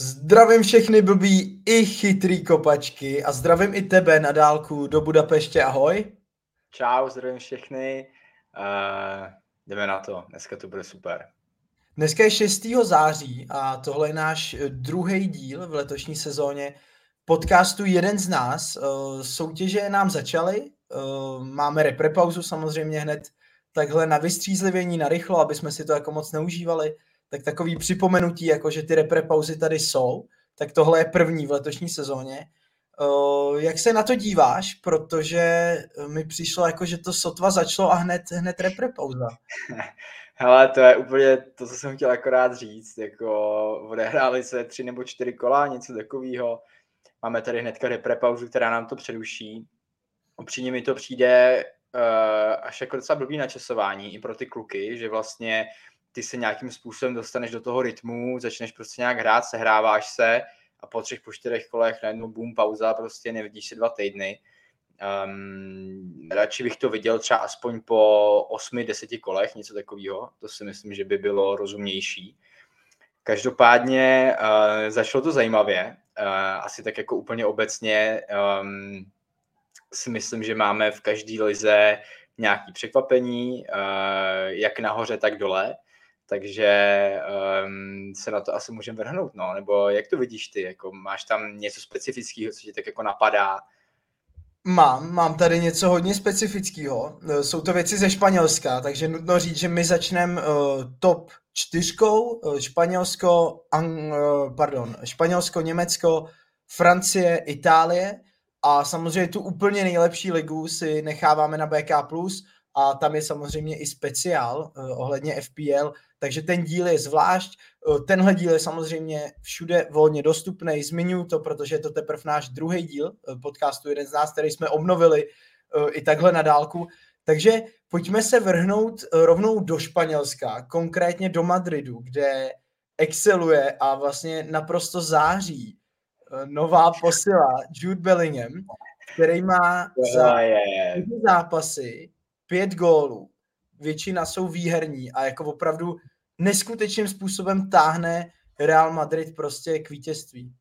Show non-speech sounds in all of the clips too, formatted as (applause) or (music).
Zdravím všechny blbý i chytrý kopačky a zdravím i tebe na dálku do Budapeště, ahoj. Čau, zdravím všechny. Uh, jdeme na to, dneska to bude super. Dneska je 6. září a tohle je náš druhý díl v letošní sezóně podcastu Jeden z nás. Uh, soutěže nám začaly, uh, máme repre pauzu samozřejmě hned takhle na vystřízlivění, na rychlo, aby jsme si to jako moc neužívali tak takový připomenutí, jako že ty repre pauzy tady jsou, tak tohle je první v letošní sezóně. Uh, jak se na to díváš? Protože mi přišlo jako, že to sotva začalo a hned, hned repre pauza. (laughs) Hele, to je úplně to, co jsem chtěl akorát říct. Jako odehráli se tři nebo čtyři kola, něco takového. Máme tady hnedka repre pauzu, která nám to přeruší. Upřímně mi to přijde uh, až jako docela blbý načasování i pro ty kluky, že vlastně ty se nějakým způsobem dostaneš do toho rytmu, začneš prostě nějak hrát, sehráváš se a po třech, po čtyřech kolech najednou boom, pauza, prostě nevidíš se dva týdny. Um, radši bych to viděl třeba aspoň po osmi, deseti kolech, něco takového. To si myslím, že by bylo rozumnější. Každopádně uh, začalo to zajímavě. Uh, asi tak jako úplně obecně um, si myslím, že máme v každé lize nějaké překvapení, uh, jak nahoře, tak dole takže um, se na to asi můžeme vrhnout, no, nebo jak to vidíš ty, jako máš tam něco specifického, co ti tak jako napadá? Mám, mám tady něco hodně specifického. Jsou to věci ze Španělska, takže nutno říct, že my začneme uh, top čtyřkou, uh, Španělsko, ang, uh, pardon, Španělsko, Německo, Francie, Itálie a samozřejmě tu úplně nejlepší ligu si necháváme na BK+, a tam je samozřejmě i speciál uh, ohledně FPL, takže ten díl je zvlášť. Uh, tenhle díl je samozřejmě všude volně dostupný, zmiňuji to, protože je to teprve náš druhý díl uh, podcastu Jeden z nás, který jsme obnovili uh, i takhle na dálku. Takže pojďme se vrhnout uh, rovnou do Španělska, konkrétně do Madridu, kde exceluje a vlastně naprosto září uh, nová posila Jude Bellingham, který má za zápasy pět gólů, většina jsou výherní a jako opravdu neskutečným způsobem táhne Real Madrid prostě k vítězství.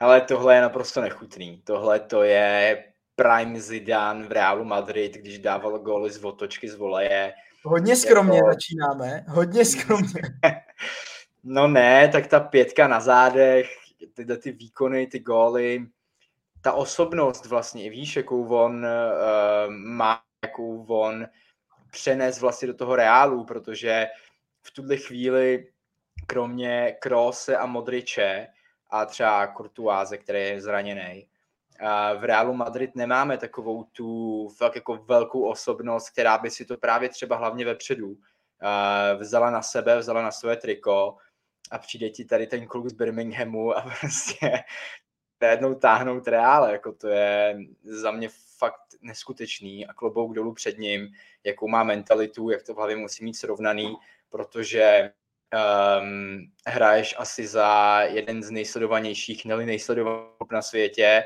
Ale tohle je naprosto nechutný. Tohle to je prime Zidane v Realu Madrid, když dával góly z otočky z voleje. Hodně skromně jako... začínáme, hodně skromně. (laughs) no ne, tak ta pětka na zádech, tyhle ty výkony, ty góly, ta osobnost vlastně, víš, jakou on uh, má, jakou on přenes vlastně do toho reálu, protože v tuhle chvíli kromě Krose a Modriče a třeba Kurtuáze, který je zraněný, v Reálu Madrid nemáme takovou tu fakt jako velkou osobnost, která by si to právě třeba hlavně vepředu vzala na sebe, vzala na své triko a přijde ti tady ten kluk z Birminghamu a (laughs) prostě najednou táhnout reále, jako to je za mě fakt neskutečný a klobouk dolů před ním, jakou má mentalitu, jak to v hlavě musí mít srovnaný, protože um, hraješ asi za jeden z nejsledovanějších, neli nejsledovanějších na světě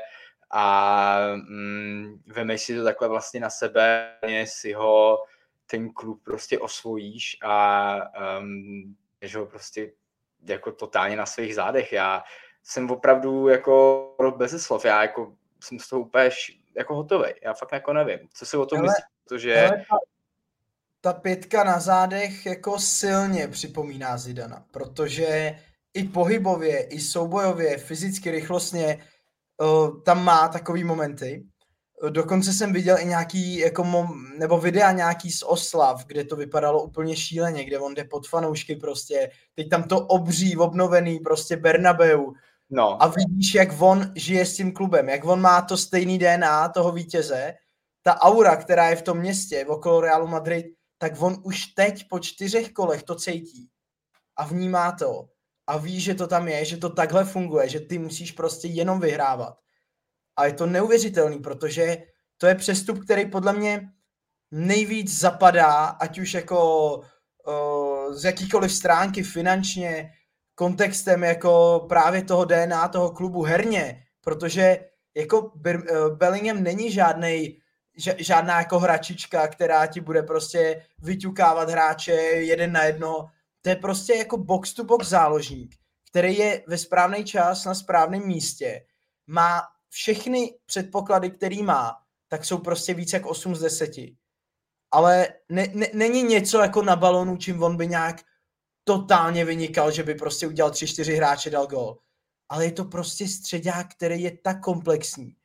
a um, vemeš si to takhle vlastně na sebe, si ho ten klub prostě osvojíš a um, že ho prostě jako totálně na svých zádech. Já jsem opravdu jako bez slov, já jako jsem z toho úplně jako hotový. Já fakt jako nevím, co si o tom myslíš, protože... ta, ta pětka na zádech jako silně připomíná Zidana, protože i pohybově, i soubojově, fyzicky, rychlostně uh, tam má takový momenty. Dokonce jsem viděl i nějaký, jako mom, nebo videa nějaký z oslav, kde to vypadalo úplně šíleně, kde on jde pod fanoušky prostě, teď tam to obří, obnovený prostě Bernabeu, No. A vidíš, jak on žije s tím klubem, jak on má to stejný DNA toho vítěze, ta aura, která je v tom městě, okolo Realu Madrid, tak on už teď po čtyřech kolech to cítí a vnímá to a ví, že to tam je, že to takhle funguje, že ty musíš prostě jenom vyhrávat. A je to neuvěřitelný, protože to je přestup, který podle mě nejvíc zapadá, ať už jako uh, z jakýkoliv stránky finančně, kontextem jako právě toho DNA toho klubu herně, protože jako eh, Bellingham není žádnej, žádná jako hračička, která ti bude prostě vyťukávat hráče jeden na jedno. To je prostě jako box to box záložník, který je ve správný čas na správném místě, má všechny předpoklady, který má, tak jsou prostě víc jak 8 z 10. Ale ne, ne, není něco jako na balonu, čím on by nějak totálně vynikal, že by prostě udělal 3-4 hráče, dal gol. Ale je to prostě středák, který je tak komplexní,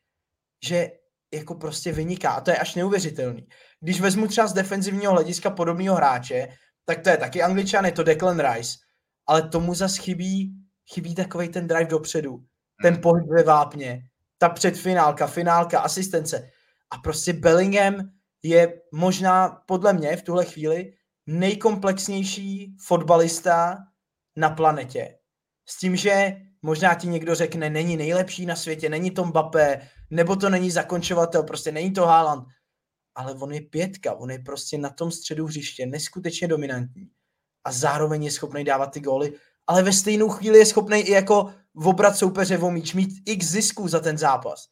že jako prostě vyniká. A to je až neuvěřitelný. Když vezmu třeba z defenzivního hlediska podobného hráče, tak to je taky angličan, je to Declan Rice, ale tomu zas chybí, chybí takový ten drive dopředu, ten hmm. pohyb ve vápně, ta předfinálka, finálka, asistence. A prostě Bellingham je možná podle mě v tuhle chvíli nejkomplexnější fotbalista na planetě. S tím, že možná ti někdo řekne, není nejlepší na světě, není to Mbappé, nebo to není zakončovatel, prostě není to Haaland. Ale on je pětka, on je prostě na tom středu hřiště neskutečně dominantní. A zároveň je schopný dávat ty góly, ale ve stejnou chvíli je schopný i jako obrat soupeře o míč, mít x zisků za ten zápas.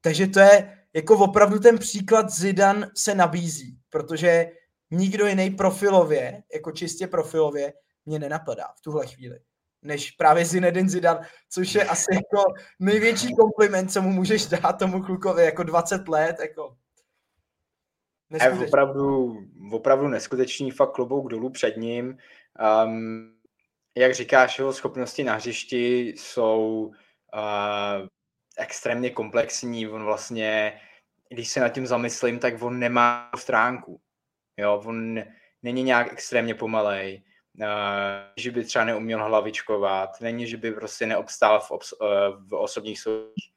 Takže to je jako opravdu ten příklad Zidan se nabízí, protože nikdo jiný profilově, jako čistě profilově, mě nenapadá v tuhle chvíli než právě Zinedine Zidane, což je asi jako největší kompliment, co mu můžeš dát tomu klukovi, jako 20 let, jako je opravdu, opravdu neskutečný, fakt klobouk dolů před ním. Um, jak říkáš, jeho schopnosti na hřišti jsou uh, extrémně komplexní. On vlastně, když se nad tím zamyslím, tak on nemá stránku. Jo, on není nějak extrémně pomalej. Uh, že by třeba neuměl hlavičkovat, není, že by prostě neobstál v, obs- uh, v osobních soudích.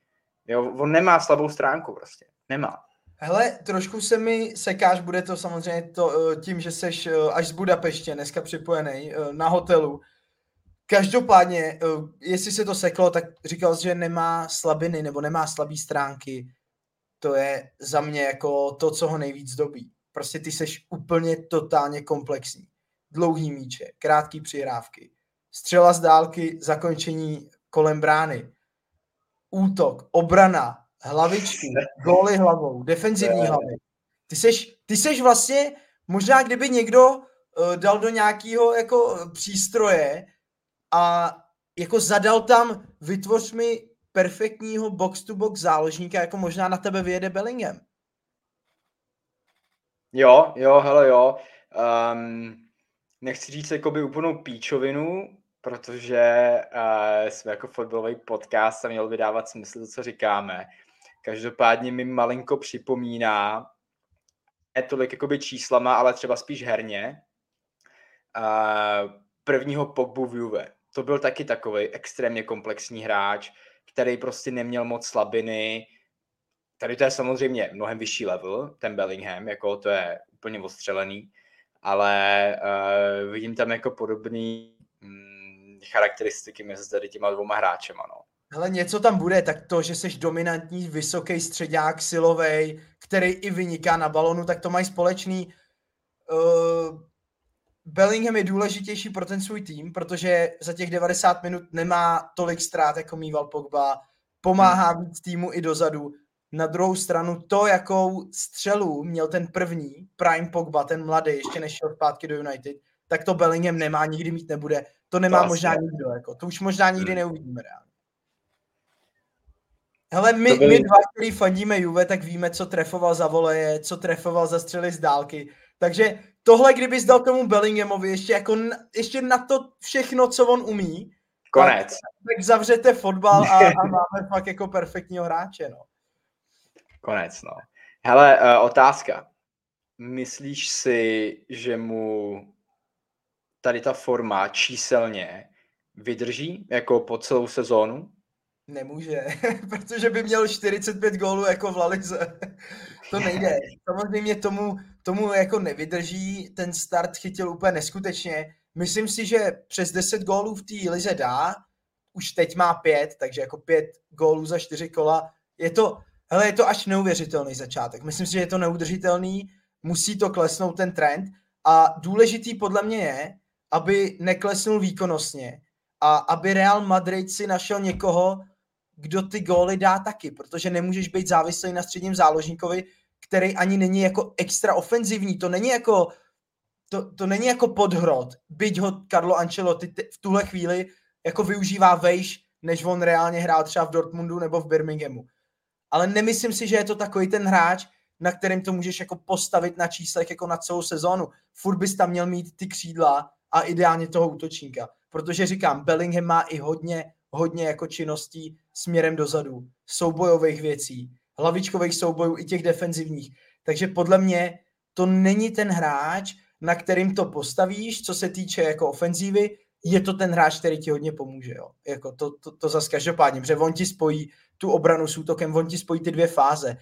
Jo, on nemá slabou stránku prostě, nemá. Hele, trošku se mi sekáš, bude to samozřejmě to, eh, tím, že seš až z Budapeště dneska připojený na hotelu. Každopádně, jestli se to seklo, tak říkal jsi, že nemá slabiny nebo nemá slabý stránky. To je za mě jako to, co ho nejvíc dobí. Prostě ty seš úplně totálně komplexní dlouhý míče, krátký přihrávky, střela z dálky, zakončení kolem brány, útok, obrana, hlavičky, góly hlavou, defenzivní hlavy. Ty seš, ty seš vlastně, možná kdyby někdo uh, dal do nějakého jako přístroje a jako zadal tam, vytvoř mi perfektního box-to-box záložníka, jako možná na tebe vyjede Bellingham. Jo, jo, hele jo. Um, nechci říct jakoby úplnou píčovinu, protože uh, jsme jako fotbalový podcast a měl by dávat smysl to, co říkáme. Každopádně mi malinko připomíná, ne tolik jakoby číslama, ale třeba spíš herně, uh, prvního Pogbu v Juve. To byl taky takový extrémně komplexní hráč, který prostě neměl moc slabiny. Tady to je samozřejmě mnohem vyšší level, ten Bellingham, jako to je úplně ostřelený ale uh, vidím tam jako podobný hm, charakteristiky mezi tady těma dvouma hráčema, no. Hele, něco tam bude, tak to, že jsi dominantní, vysoký středák, silový, který i vyniká na balonu, tak to mají společný. Uh, Bellingham je důležitější pro ten svůj tým, protože za těch 90 minut nemá tolik ztrát, jako mýval Pogba, pomáhá hmm. víc týmu i dozadu, na druhou stranu to, jakou střelu měl ten první, Prime Pogba, ten mladý, ještě než šel zpátky do United, tak to Bellingham nemá, nikdy mít nebude. To nemá to možná nikdo, jako. to už možná nikdy hmm. neuvidíme reálně. Hele, my, byli... my dva, který fandíme Juve, tak víme, co trefoval za voleje, co trefoval za střely z dálky. Takže tohle, kdybys dal tomu Bellinghamovi ještě, jako, ještě na to všechno, co on umí, Konec. Tak, tak zavřete fotbal a, a (laughs) máme fakt jako perfektního hráče. No. Konec, no. Hele, uh, otázka. Myslíš si, že mu tady ta forma číselně vydrží jako po celou sezónu? Nemůže, (laughs) protože by měl 45 gólů jako v Lalize. (laughs) to nejde. Samozřejmě tomu, tomu jako nevydrží, ten start chytil úplně neskutečně. Myslím si, že přes 10 gólů v té lize dá, už teď má pět, takže jako pět gólů za čtyři kola. Je to, hele, je to až neuvěřitelný začátek. Myslím si, že je to neudržitelný, musí to klesnout ten trend a důležitý podle mě je, aby neklesnul výkonnostně a aby Real Madrid si našel někoho, kdo ty góly dá taky, protože nemůžeš být závislý na středním záložníkovi, který ani není jako extra ofenzivní, to není jako to, to není jako podhrot, byť ho Carlo Ancelotti v tuhle chvíli jako využívá vejš, než on reálně hrál třeba v Dortmundu nebo v Birminghamu. Ale nemyslím si, že je to takový ten hráč, na kterým to můžeš jako postavit na číslech jako na celou sezónu. Furt bys tam měl mít ty křídla a ideálně toho útočníka. Protože říkám, Bellingham má i hodně, hodně jako činností směrem dozadu, soubojových věcí, hlavičkových soubojů i těch defenzivních. Takže podle mě to není ten hráč, na kterým to postavíš, co se týče jako ofenzívy, je to ten hráč, který ti hodně pomůže. Jo. Jako to, to, to zase každopádně, protože on ti spojí tu obranu s útokem, on ti spojí ty dvě fáze.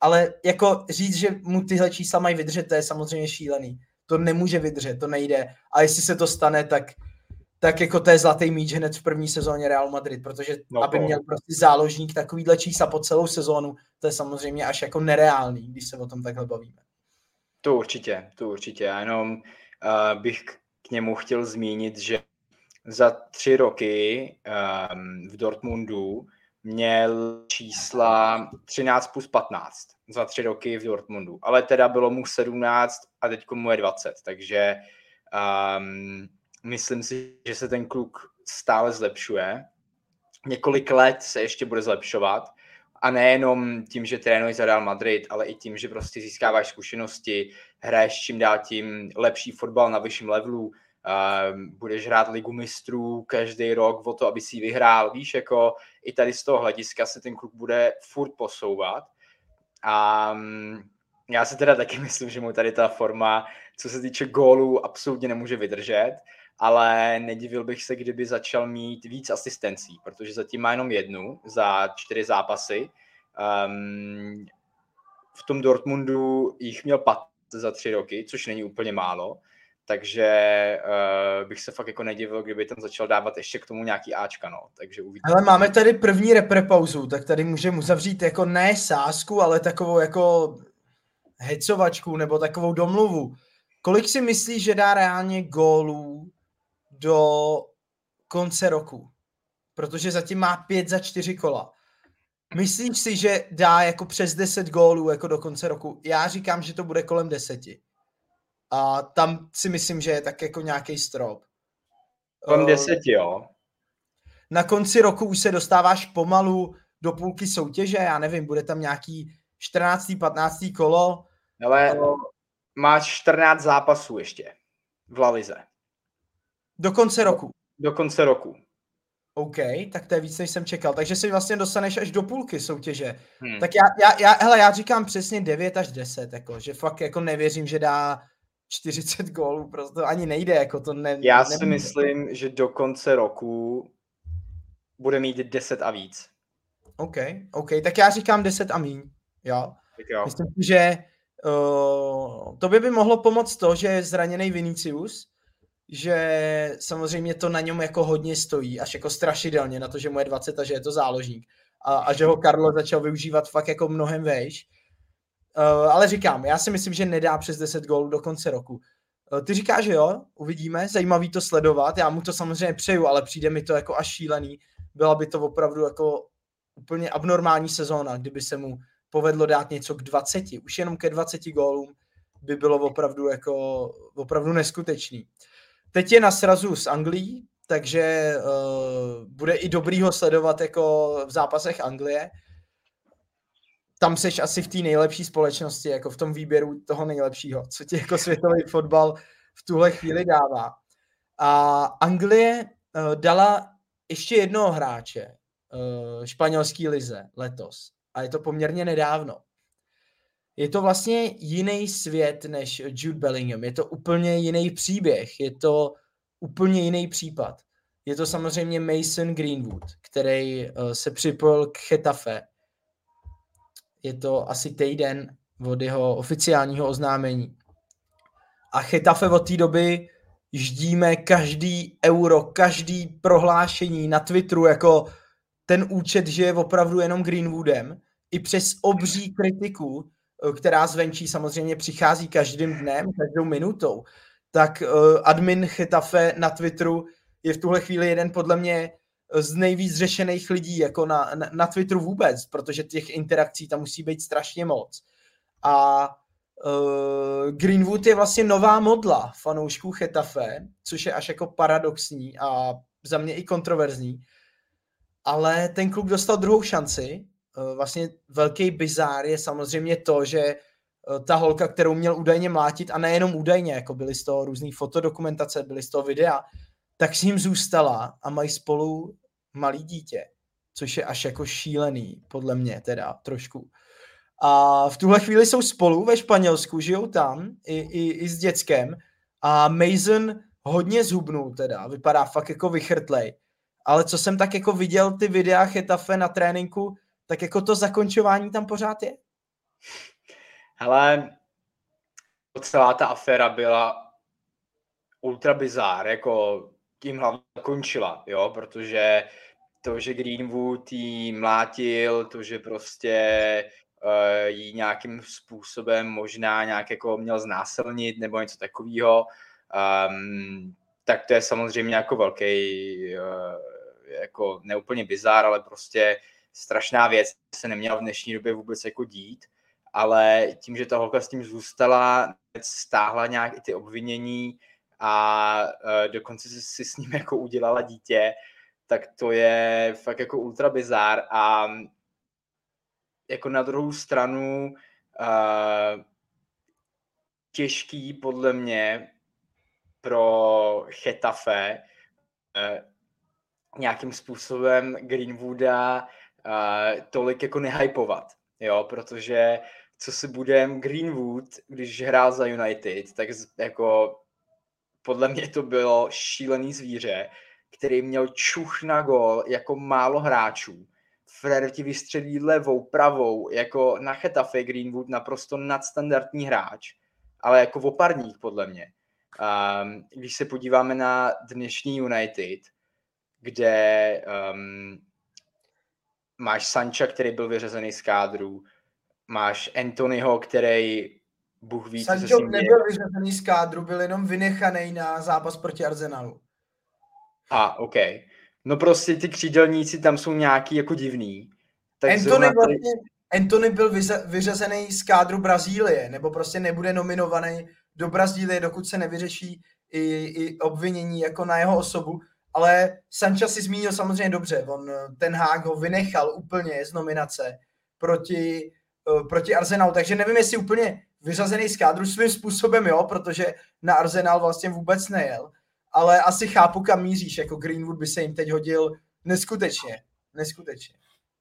Ale jako říct, že mu tyhle čísla mají vydržet, to je samozřejmě šílený. To nemůže vydržet, to nejde. A jestli se to stane, tak, tak jako to je zlatý míč hned v první sezóně Real Madrid, protože no aby měl prostě záložník takovýhle čísla po celou sezónu, to je samozřejmě až jako nereálný, když se o tom takhle bavíme. To určitě, to určitě. Já jenom uh, bych k němu chtěl zmínit, že za tři roky um, v Dortmundu měl čísla 13 plus 15 za tři roky v Dortmundu, ale teda bylo mu 17 a teď mu je 20, takže um, myslím si, že se ten kluk stále zlepšuje. Několik let se ještě bude zlepšovat a nejenom tím, že trénuješ za Real Madrid, ale i tím, že prostě získáváš zkušenosti, hraješ čím dál tím lepší fotbal na vyšším levelu, budeš hrát ligu mistrů každý rok o to, aby si vyhrál. Víš, jako i tady z toho hlediska se ten klub bude furt posouvat. A um, já si teda taky (laughs) myslím, že mu tady ta forma, co se týče gólů, absolutně nemůže vydržet, ale nedivil bych se, kdyby začal mít víc asistencí, protože zatím má jenom jednu za čtyři zápasy. Um, v tom Dortmundu jich měl 15 za tři roky, což není úplně málo takže uh, bych se fakt jako nedivil, kdyby tam začal dávat ještě k tomu nějaký Ačka, no, takže uvidíme. Ale máme tady první reprepauzu, tak tady můžeme uzavřít jako ne sásku, ale takovou jako hecovačku nebo takovou domluvu. Kolik si myslíš, že dá reálně gólů do konce roku? Protože zatím má pět za čtyři kola. Myslíš si, že dá jako přes 10 gólů jako do konce roku? Já říkám, že to bude kolem deseti. A tam si myslím, že je tak jako nějaký strop. Kolem deseti, jo. Na konci roku už se dostáváš pomalu do půlky soutěže, já nevím, bude tam nějaký 14. 15. kolo. Ale uh, máš 14 zápasů ještě v Lalize. Do konce roku. Do konce roku. OK, tak to je víc, než jsem čekal. Takže si vlastně dostaneš až do půlky soutěže. Hmm. Tak já, já, já, hele, já říkám přesně 9 až 10, jako, že fakt jako nevěřím, že dá 40 gólů, prostě ani nejde, jako to ne, Já si nemůže. myslím, že do konce roku bude mít 10 a víc. OK, OK, tak já říkám 10 a míň, jo. Tak jo. Myslím, že uh, to by by mohlo pomoct to, že je zraněný Vinicius, že samozřejmě to na něm jako hodně stojí, až jako strašidelně na to, že mu je 20 a že je to záložník. A, a že ho Karlo začal využívat fakt jako mnohem vejš. Uh, ale říkám, já si myslím, že nedá přes 10 gólů do konce roku. Uh, ty říkáš, že jo, uvidíme, zajímavý to sledovat, já mu to samozřejmě přeju, ale přijde mi to jako až šílený. Byla by to opravdu jako úplně abnormální sezóna, kdyby se mu povedlo dát něco k 20, už jenom ke 20 gólům by bylo opravdu jako opravdu neskutečný. Teď je na srazu s Anglií, takže uh, bude i dobrý ho sledovat jako v zápasech Anglie tam seš asi v té nejlepší společnosti, jako v tom výběru toho nejlepšího, co ti jako světový fotbal v tuhle chvíli dává. A Anglie uh, dala ještě jednoho hráče uh, španělský lize letos. A je to poměrně nedávno. Je to vlastně jiný svět než Jude Bellingham. Je to úplně jiný příběh. Je to úplně jiný případ. Je to samozřejmě Mason Greenwood, který uh, se připojil k Chetafe je to asi týden od jeho oficiálního oznámení. A Chetafe od té doby ždíme každý euro, každý prohlášení na Twitteru, jako ten účet žije opravdu jenom Greenwoodem, i přes obří kritiku, která zvenčí samozřejmě přichází každým dnem, každou minutou, tak uh, admin Chetafe na Twitteru je v tuhle chvíli jeden podle mě z nejvíc řešených lidí jako na, na, na Twitteru vůbec, protože těch interakcí tam musí být strašně moc. A uh, Greenwood je vlastně nová modla fanoušků Chetafe, což je až jako paradoxní a za mě i kontroverzní. Ale ten kluk dostal druhou šanci. Eh, vlastně velký bizár je samozřejmě to, že eh, ta holka, kterou měl údajně mlátit, a nejenom údajně, jako byly z toho různé fotodokumentace, byly z toho videa, tak s ním zůstala a mají spolu malý dítě, což je až jako šílený, podle mě teda trošku. A v tuhle chvíli jsou spolu ve Španělsku, žijou tam i, i, i s dětskem a Mason hodně zhubnul teda, vypadá fakt jako vychrtlej. Ale co jsem tak jako viděl ty videa Chetafe na tréninku, tak jako to zakončování tam pořád je. Hele, celá ta aféra byla ultra bizár, jako tím hlavně končila, jo, protože to, že Greenwood jí mlátil, to, že prostě uh, jí nějakým způsobem možná nějak jako měl znásilnit nebo něco takového, um, tak to je samozřejmě jako velký, uh, jako neúplně bizár, ale prostě strašná věc, se neměla v dnešní době vůbec jako dít, ale tím, že ta holka s tím zůstala, stáhla nějak i ty obvinění a uh, dokonce si s ním (laughs) jako udělala dítě, tak to je fakt jako ultra bizár a jako na druhou stranu uh, těžký podle mě pro Chetafe uh, nějakým způsobem Greenwooda uh, tolik jako nehypovat, jo, protože co si budem Greenwood, když hrál za United, tak jako podle mě to bylo šílený zvíře, který měl čuch na gol jako málo hráčů. Fred ti vystřelí levou, pravou, jako na Chetafe Greenwood naprosto nadstandardní hráč, ale jako oparník podle mě. Um, když se podíváme na dnešní United, kde um, máš Sancha, který byl vyřazený z kádru, máš Anthonyho, který Bůh ví, Sancho co se nebyl vyřazený z kádru, byl jenom vynechaný na zápas proti Arsenalu. A, OK. No prostě ty křídelníci tam jsou nějaký jako divný. Tak Anthony, tady... vlastně, Anthony byl vyřazený z kádru Brazílie, nebo prostě nebude nominovaný do Brazílie, dokud se nevyřeší i, i obvinění jako na jeho osobu. Ale Sancha si zmínil samozřejmě dobře, on ten hák ho vynechal úplně z nominace proti, uh, proti Arsenalu, takže nevím, jestli úplně vyřazený z kádru svým způsobem, jo, protože na Arsenal vlastně vůbec nejel, ale asi chápu, kam míříš, jako Greenwood by se jim teď hodil neskutečně, neskutečně.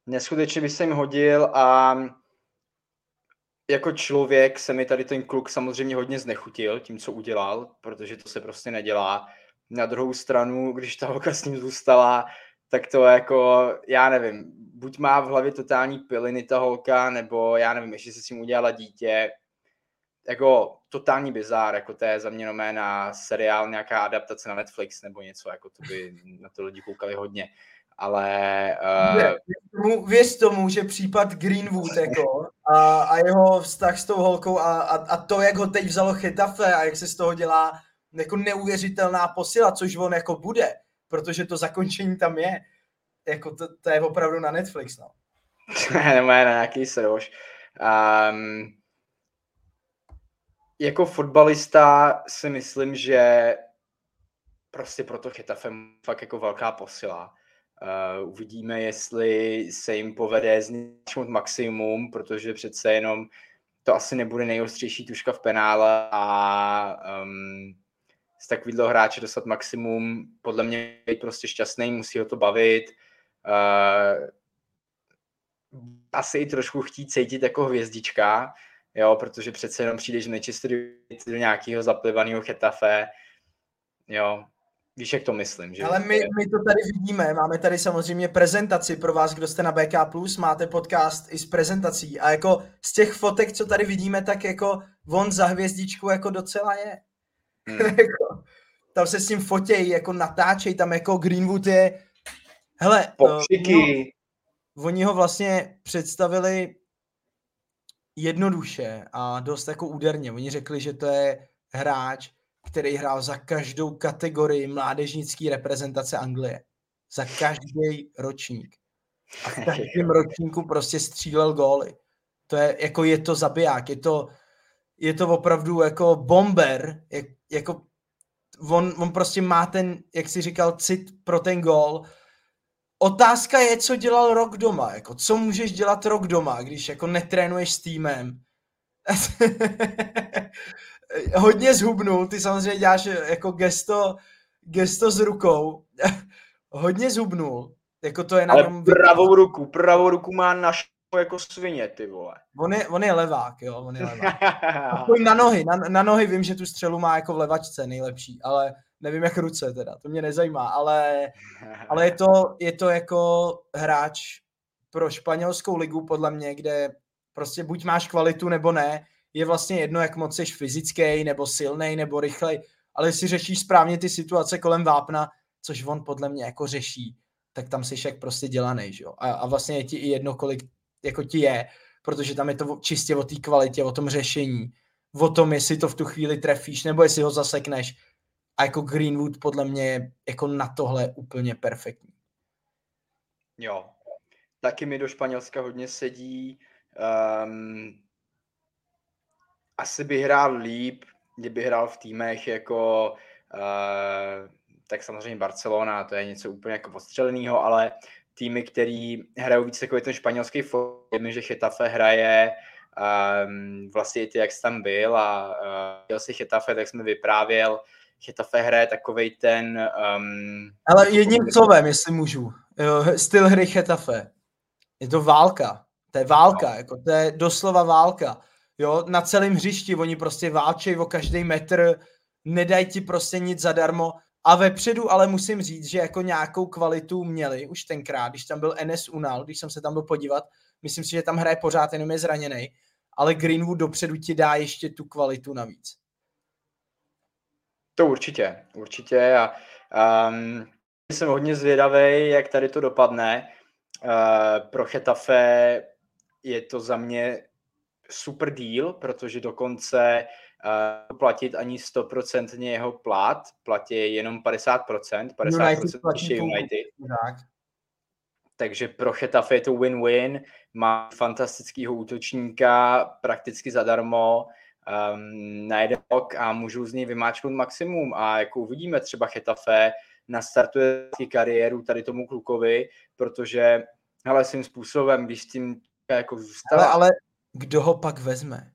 Neskutečně by se jim hodil a jako člověk se mi tady ten kluk samozřejmě hodně znechutil tím, co udělal, protože to se prostě nedělá. Na druhou stranu, když ta holka s ním zůstala, tak to jako, já nevím, buď má v hlavě totální piliny ta holka, nebo já nevím, ještě se s ním udělala dítě, jako totální bizár, jako to je za mě nomé na seriál, nějaká adaptace na Netflix nebo něco, jako to by na to lidi koukali hodně. Ale... Uh... Věř, tomu, věř tomu, že případ Greenwood jako, a, a jeho vztah s tou holkou a, a, a, to, jak ho teď vzalo Chetafe a jak se z toho dělá jako neuvěřitelná posila, což on jako bude, protože to zakončení tam je, jako to, to je opravdu na Netflix, no. (laughs) Nebo na nějaký srož. Um, jako fotbalista si myslím, že prostě proto Chetafe fakt jako velká posila. Uh, uvidíme, jestli se jim povede zničnout maximum, protože přece jenom to asi nebude nejostřejší tuška v penále a um, z takového hráče dostat maximum, podle mě je prostě šťastný, musí ho to bavit. Uh, asi i trošku chtít cítit jako hvězdička, jo, protože přece jenom přijdeš Manchester do nějakého zaplivaného chetafe, jo, Víš, jak to myslím, že? Ale my, my to tady vidíme, máme tady samozřejmě prezentaci pro vás, kdo jste na BK+, máte podcast i s prezentací a jako z těch fotek, co tady vidíme, tak jako on za hvězdičku jako docela je. Hmm. (laughs) jako, tam se s tím fotějí, jako natáčejí, tam jako Greenwood je, hele, Pokřiky. Uh, oni, oni ho vlastně představili jednoduše a dost jako úderně. Oni řekli, že to je hráč, který hrál za každou kategorii mládežnické reprezentace Anglie. Za každý ročník. A v každém (laughs) ročníku prostě střílel góly. To je, jako je to zabiják, je to, je to opravdu jako bomber, jak, jako on, on prostě má ten, jak si říkal, cit pro ten gol. Otázka je, co dělal rok doma. Jako, co můžeš dělat rok doma, když jako netrénuješ s týmem? (laughs) Hodně zhubnul, ty samozřejmě děláš jako gesto, gesto s rukou. (laughs) Hodně zhubnul. Jako to je na Ale pravou ruku, pravou ruku má na jako svině, ty vole. On je, on je levák, jo, on je levák. (laughs) na nohy, na, na, nohy vím, že tu střelu má jako v levačce nejlepší, ale nevím jak ruce teda, to mě nezajímá, ale, ale je, to, je to jako hráč pro španělskou ligu podle mě, kde prostě buď máš kvalitu nebo ne, je vlastně jedno, jak moc jsi fyzický, nebo silný, nebo rychlej, ale jestli řešíš správně ty situace kolem vápna, což on podle mě jako řeší, tak tam jsi jak prostě dělaný, že jo? A, a vlastně je ti i jedno, kolik jako ti je, protože tam je to čistě o té kvalitě, o tom řešení, o tom, jestli to v tu chvíli trefíš, nebo jestli ho zasekneš. A jako Greenwood podle mě je jako na tohle úplně perfektní. Jo. Taky mi do Španělska hodně sedí. Um, asi by hrál líp, kdyby hrál v týmech jako uh, tak samozřejmě Barcelona, to je něco úplně jako postřeleného, ale týmy, který hrajou více jako ten španělský fotbal, že Chetafe hraje um, vlastně i ty, jak jsi tam byl a uh, jel si Chetafe, tak jsme vyprávěl, Chetafe hraje takovej ten... Um, Ale jedním slovem, jestli můžu, styl hry Chetafe, je to válka, to je válka, no. jako to je doslova válka. Jo, na celém hřišti oni prostě válčejí o každý metr, nedají ti prostě nic zadarmo. A vepředu ale musím říct, že jako nějakou kvalitu měli už tenkrát, když tam byl NS Unal, když jsem se tam byl podívat, myslím si, že tam hraje pořád, jenom je zraněný, ale Greenwood dopředu ti dá ještě tu kvalitu navíc. To určitě, určitě a um, jsem hodně zvědavý, jak tady to dopadne. Uh, pro Chetafe je to za mě super deal, protože dokonce uh, platit ani 100% jeho plat, platí jenom 50%, 50% United platí United. Tak. Takže pro Chetafe je to win-win, má fantastického útočníka prakticky zadarmo, um, na jeden rok a můžu z něj vymáčknout maximum a jako uvidíme třeba Chetafe nastartuje kariéru tady tomu klukovi, protože ale svým způsobem, když tím jako zůstává... Ale, ale kdo ho pak vezme?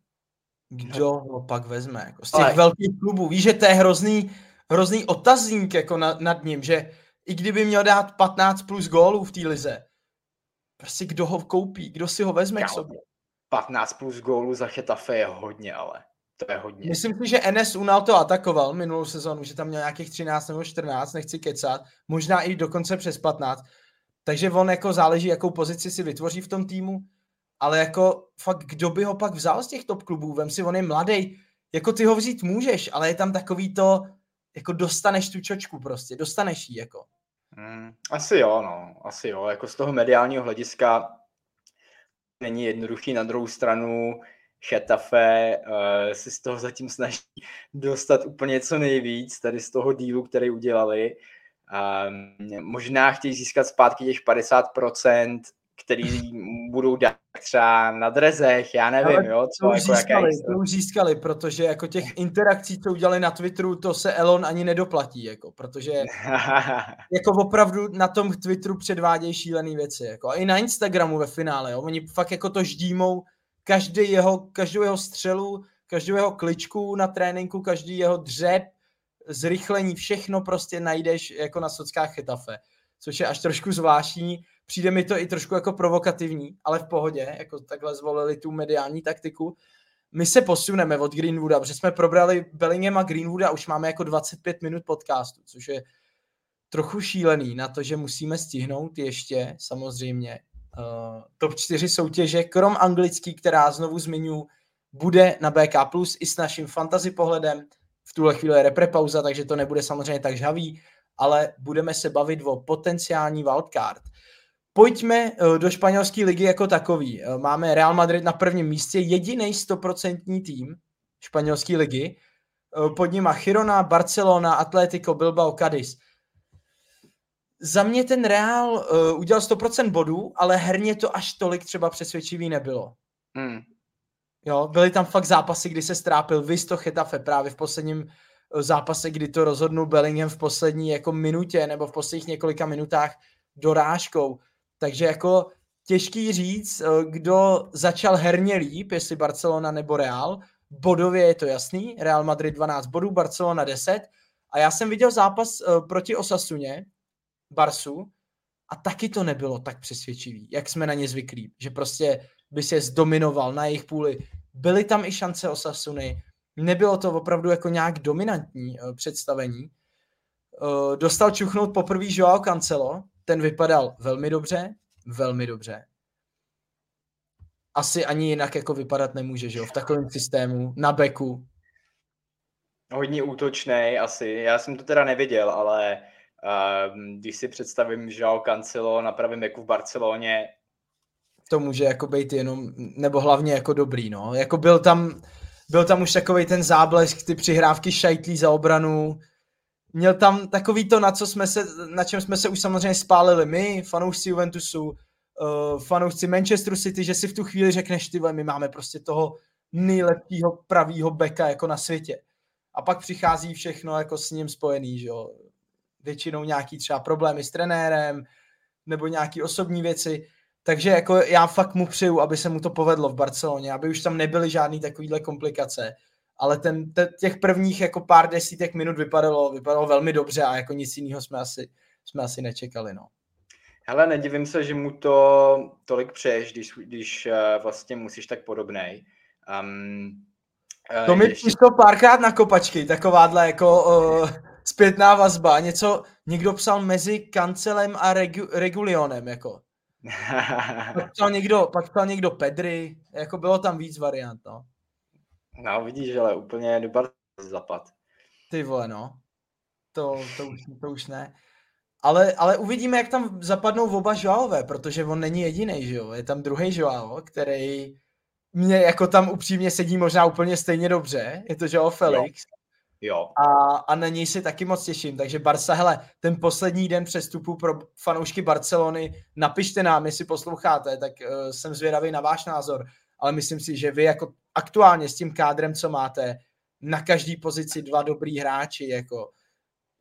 Kdo ho pak vezme? Jako z těch Ale... velkých klubů. Víš, že to je hrozný, hrozný otazník jako na, nad ním, že i kdyby měl dát 15 plus gólů v té lize, prostě kdo ho koupí, kdo si ho vezme k sobě? 15 plus gólů za Chetafe je hodně, ale to je hodně. Myslím si, že NS Unal to atakoval minulou sezonu, že tam měl nějakých 13 nebo 14, nechci kecat, možná i dokonce přes 15. Takže on jako záleží, jakou pozici si vytvoří v tom týmu ale jako fakt kdo by ho pak vzal z těch top klubů, vem si, on je mladý, jako ty ho vzít můžeš, ale je tam takový to, jako dostaneš tu čočku prostě, dostaneš ji jako. Hmm, asi jo, no, asi jo, jako z toho mediálního hlediska není jednoduchý, na druhou stranu Chetafe uh, si z toho zatím snaží (laughs) dostat úplně co nejvíc, tady z toho dílu, který udělali. Um, možná chtějí získat zpátky těch 50%, který budou dát třeba na drezech, já nevím, Ale jo, co, to jako získali, to už získali, protože jako těch interakcí, co udělali na Twitteru, to se Elon ani nedoplatí, jako, protože (laughs) jako opravdu na tom Twitteru předvádějí šílené věci, jako, a i na Instagramu ve finále, jo, oni fakt jako to ždímou každý jeho, každou jeho střelu, každou jeho kličku na tréninku, každý jeho dřep, zrychlení, všechno prostě najdeš jako na sockách Chetafe, což je až trošku zvláštní, Přijde mi to i trošku jako provokativní, ale v pohodě, jako takhle zvolili tu mediální taktiku. My se posuneme od Greenwooda, protože jsme probrali Bellingham a Greenwooda, už máme jako 25 minut podcastu, což je trochu šílený na to, že musíme stihnout ještě samozřejmě uh, top 4 soutěže, krom anglický, která znovu zmiňu, bude na BK+, i s naším fantasy pohledem. V tuhle chvíli je reprepauza, takže to nebude samozřejmě tak žhavý, ale budeme se bavit o potenciální wildcard. Pojďme eh, do španělské ligy jako takový. Eh, máme Real Madrid na prvním místě, jediný stoprocentní tým španělské ligy. Eh, pod nima Chirona, Barcelona, Atletico, Bilbao, Cadiz. Za mě ten Real uh, udělal 100% bodů, ale herně to až tolik třeba přesvědčivý nebylo. Hmm. Jo, byly tam fakt zápasy, kdy se strápil Visto Chetafe právě v posledním zápase, kdy to rozhodnul Bellingham v poslední jako minutě nebo v posledních několika minutách dorážkou. Takže jako těžký říct, eh, kdo začal herně líp, jestli Barcelona nebo Real. Bodově je to jasný, Real Madrid 12 bodů, Barcelona 10. A já jsem viděl zápas eh, proti Osasuně, Barsu, a taky to nebylo tak přesvědčivý, jak jsme na ně zvyklí, že prostě by se zdominoval na jejich půli. Byly tam i šance Osasuny, nebylo to opravdu jako nějak dominantní uh, představení. Dostal čuchnout poprvé Joao Cancelo, ten vypadal velmi dobře, velmi dobře. Asi ani jinak jako vypadat nemůže, že jo, v takovém systému, na beku. Hodně útočný asi, já jsem to teda neviděl, ale uh, když si představím Joao Cancelo na pravém beku v Barceloně, to může jako být jenom, nebo hlavně jako dobrý, no. Jako byl tam, byl tam už takový ten záblesk, ty přihrávky šajtlí za obranu, měl tam takový to, na, co jsme se, na čem jsme se už samozřejmě spálili my, fanoušci Juventusu, uh, fanoušci Manchesteru City, že si v tu chvíli řekneš, ty my máme prostě toho nejlepšího pravýho beka jako na světě. A pak přichází všechno jako s ním spojený, že jo. Většinou nějaký třeba problémy s trenérem, nebo nějaký osobní věci. Takže jako já fakt mu přeju, aby se mu to povedlo v Barceloně, aby už tam nebyly žádný takovýhle komplikace. Ale ten, te, těch prvních jako pár desítek minut vypadalo, vypadalo velmi dobře a jako nic jiného jsme asi, jsme asi nečekali. No. Hele, nedivím se, že mu to tolik přeješ, když, když uh, vlastně musíš tak podobnej. Um, uh, to mi ještě... to párkrát na kopačky, takováhle jako uh, zpětná vazba. Něco, někdo psal mezi kancelem a regu, regulionem, jako (laughs) pak psal někdo, pak psal někdo Pedry, jako bylo tam víc variant, no. No, vidíš, ale úplně do zapad. Ty vole, no. To, to, už, to už ne. Ale, ale uvidíme, jak tam zapadnou oba Joaové, protože on není jediný, že jo. Je tam druhý Joao, který mě jako tam upřímně sedí možná úplně stejně dobře. Je to Joao Felix. Jo. Jo. A, a na něj si taky moc těším. Takže Barca, hele, ten poslední den přestupu pro fanoušky Barcelony, napište nám, jestli posloucháte, tak uh, jsem zvědavý na váš názor. Ale myslím si, že vy jako aktuálně s tím kádrem, co máte, na každý pozici dva dobrý hráči, jako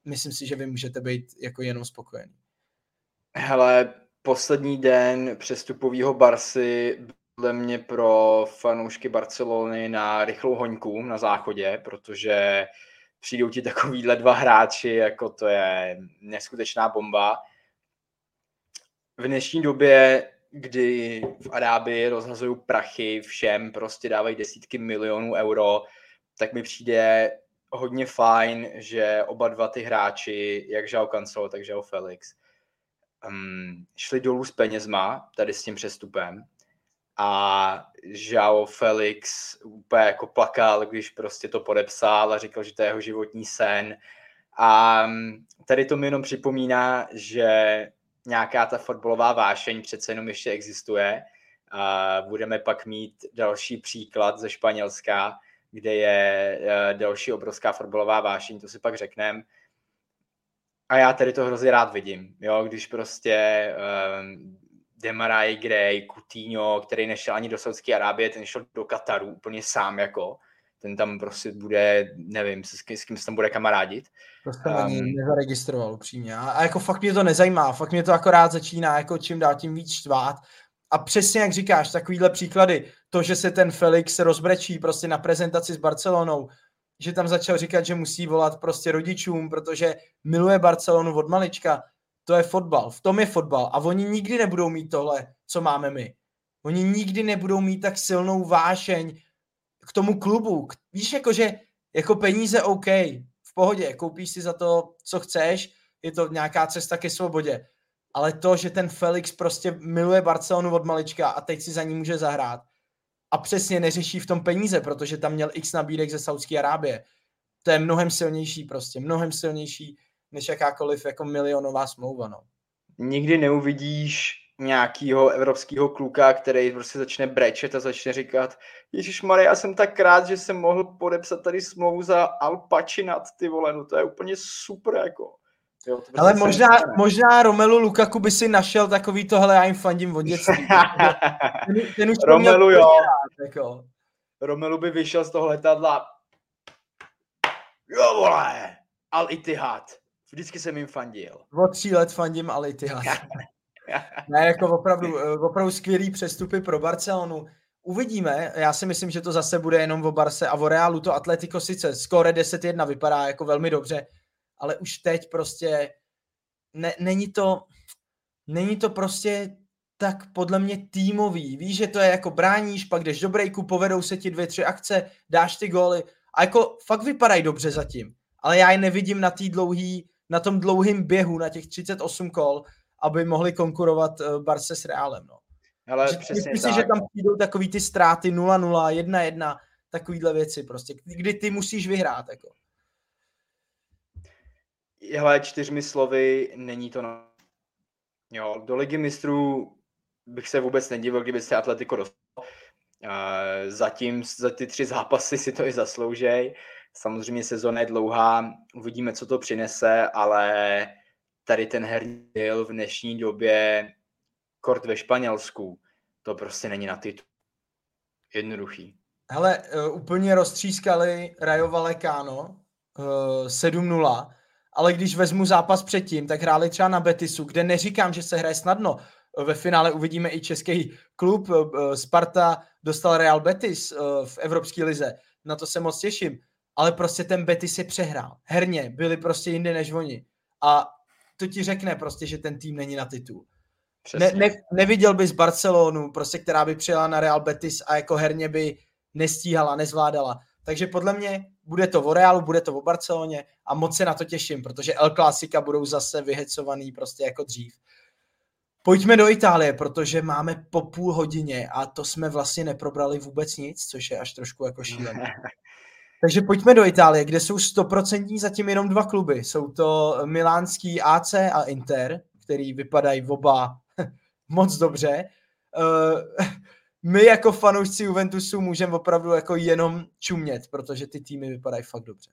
myslím si, že vy můžete být jako jenom spokojení. Hele, poslední den přestupového Barsy podle mě pro fanoušky Barcelony na rychlou hoňku na záchodě, protože přijdou ti takovýhle dva hráči, jako to je neskutečná bomba. V dnešní době, kdy v Arábii rozhazují prachy všem, prostě dávají desítky milionů euro, tak mi přijde hodně fajn, že oba dva ty hráči, jak Žao Cancelo, tak Žao Felix, um, šli dolů s penězma, tady s tím přestupem, a Joao Felix úplně jako plakal, když prostě to podepsal a říkal, že to je jeho životní sen. A mm, tady to mi jenom připomíná, že nějaká ta fotbalová vášeň přece jenom ještě existuje. A budeme pak mít další příklad ze Španělska, kde je e, další obrovská fotbalová vášeň, to si pak řekneme. A já tady to hrozně rád vidím, jo, když prostě um, Demarai Gray, Coutinho, který nešel ani do Saudské Arábie, ten šel do Kataru úplně sám jako. Ten tam prostě bude, nevím, s, kým, s kým se tam bude kamarádit. To jsem um, ani nezaregistroval upřímně. A, a, jako fakt mě to nezajímá, fakt mě to akorát začíná jako čím dál tím víc štvát. A přesně jak říkáš, takovýhle příklady, to, že se ten Felix rozbrečí prostě na prezentaci s Barcelonou, že tam začal říkat, že musí volat prostě rodičům, protože miluje Barcelonu od malička, to je fotbal, v tom je fotbal a oni nikdy nebudou mít tohle, co máme my. Oni nikdy nebudou mít tak silnou vášeň k tomu klubu. Víš, jakože jako peníze OK, v pohodě, koupíš si za to, co chceš, je to nějaká cesta ke svobodě. Ale to, že ten Felix prostě miluje Barcelonu od malička a teď si za ní může zahrát a přesně neřeší v tom peníze, protože tam měl x nabídek ze Saudské Arábie. To je mnohem silnější prostě, mnohem silnější než jakákoliv jako milionová smlouva. No. Nikdy neuvidíš nějakého evropského kluka, který prostě začne brečet a začne říkat Ježíš Maria, já jsem tak rád, že jsem mohl podepsat tady smlouvu za Al Pacinat, ty vole, no to je úplně super, jako. Jo, to Ale možná, možná Romelu Lukaku by si našel takový tohle, já jim fandím od dětství. (laughs) ten, ten už Romelu, jo. Rád, jako. Romelu by vyšel z toho letadla jo vole, Al Ittihad. Vždycky jsem jim fandil. Od tří let fandím Al Ittihad. (laughs) (laughs) ne, jako opravdu, eh, opravdu skvělý přestupy pro Barcelonu. Uvidíme, já si myslím, že to zase bude jenom o Barse a o Realu to Atletico sice skóre 10-1 vypadá jako velmi dobře, ale už teď prostě ne, není to, není to prostě tak podle mě týmový. Víš, že to je jako bráníš, pak jdeš do breaku, povedou se ti dvě, tři akce, dáš ty góly a jako fakt vypadají dobře zatím. Ale já je nevidím na tý dlouhý, na tom dlouhým běhu, na těch 38 kol, aby mohli konkurovat uh, Barce s Realem. No. Ale že, přesně myslím si, že tam přijdou takový ty ztráty 0-0, 1-1, takovýhle věci prostě, kdy ty musíš vyhrát. Jako. Hele, čtyřmi slovy, není to na... Jo, do ligy mistrů bych se vůbec nedivil, kdyby se Atletico dostal. Zatím za ty tři zápasy si to i zasloužej. Samozřejmě sezóna je dlouhá, uvidíme, co to přinese, ale tady ten herní v dnešní době kort ve Španělsku, to prostě není na titul. Jednoduchý. Hele, uh, úplně roztřískali Rayo Vallecano uh, 7-0, ale když vezmu zápas předtím, tak hráli třeba na Betisu, kde neříkám, že se hraje snadno. Ve finále uvidíme i český klub. Uh, Sparta dostal Real Betis v Evropské lize. Na to se moc těším. Ale prostě ten Betis je přehrál. Herně byli prostě jinde než oni. A to ti řekne prostě, že ten tým není na titul. Ne, ne, neviděl bys Barcelonu, prostě, která by přijela na Real Betis a jako herně by nestíhala, nezvládala. Takže podle mě bude to o Realu, bude to o Barceloně a moc se na to těším, protože El Clásica budou zase vyhecovaný prostě jako dřív. Pojďme do Itálie, protože máme po půl hodině a to jsme vlastně neprobrali vůbec nic, což je až trošku jako šílené. (laughs) Takže pojďme do Itálie, kde jsou stoprocentní zatím jenom dva kluby. Jsou to milánský AC a Inter, který vypadají oba (laughs) moc dobře. Uh, my jako fanoušci Juventusu můžeme opravdu jako jenom čumět, protože ty týmy vypadají fakt dobře.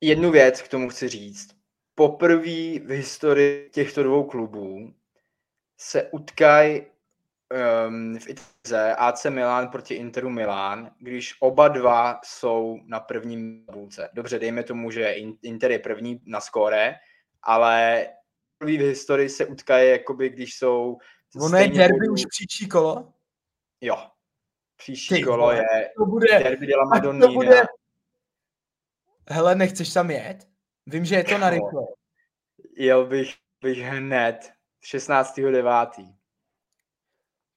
Jednu věc k tomu chci říct. Poprvé v historii těchto dvou klubů se utkají um, v Italize AC Milan proti Interu Milan, když oba dva jsou na prvním tabulce. Dobře, dejme tomu, že Inter je první na skóre, ale první v historii se utkají, jakoby když jsou... Ono je derby už příští kolo? Jo. Příští Ty, kolo je to bude, derby de la Madonnina. To bude... Hele, nechceš tam jet? Vím, že je to na rychle. Jel bych, bych hned 16.9.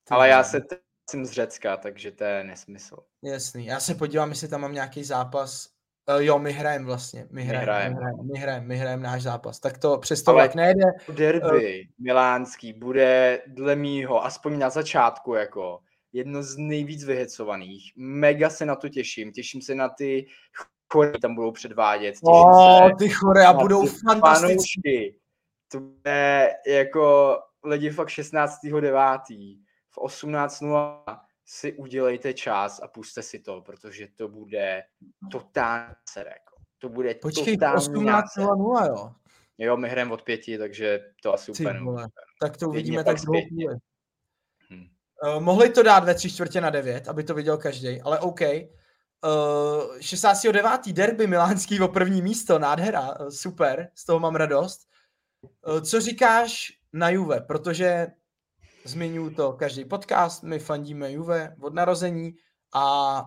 Ale já se jsem z Řecka, takže to je nesmysl. Jasný. Já se podívám, jestli tam mám nějaký zápas. Uh, jo, my hrajeme vlastně. My hrajeme, my hrajeme, my hrajeme, my hrajeme náš zápas. Tak to přesto tak nejde. Derby uh, milánský bude dle mýho, aspoň na začátku, jako jedno z nejvíc vyhecovaných. Mega se na to těším. Těším se na ty chory, tam budou předvádět. Těším oh, se ty chory a budou fantastické. To bude jako lidi fakt 16.9. v 18.0 si udělejte čas a puste si to, protože to bude totální serek. To bude Počkej, totální 18.00, jo? Jo, my hrajeme od pěti, takže to asi Ty úplně vole. Tak to uvidíme tak dlouho. Hmm. Uh, mohli to dát ve tři čtvrtě na devět, aby to viděl každý, ale OK. Uh, eh, 16.9. derby milánský o první místo, nádhera, uh, super, z toho mám radost. Uh, co říkáš na Juve, protože zmiňuji to každý podcast, my fandíme Juve od narození a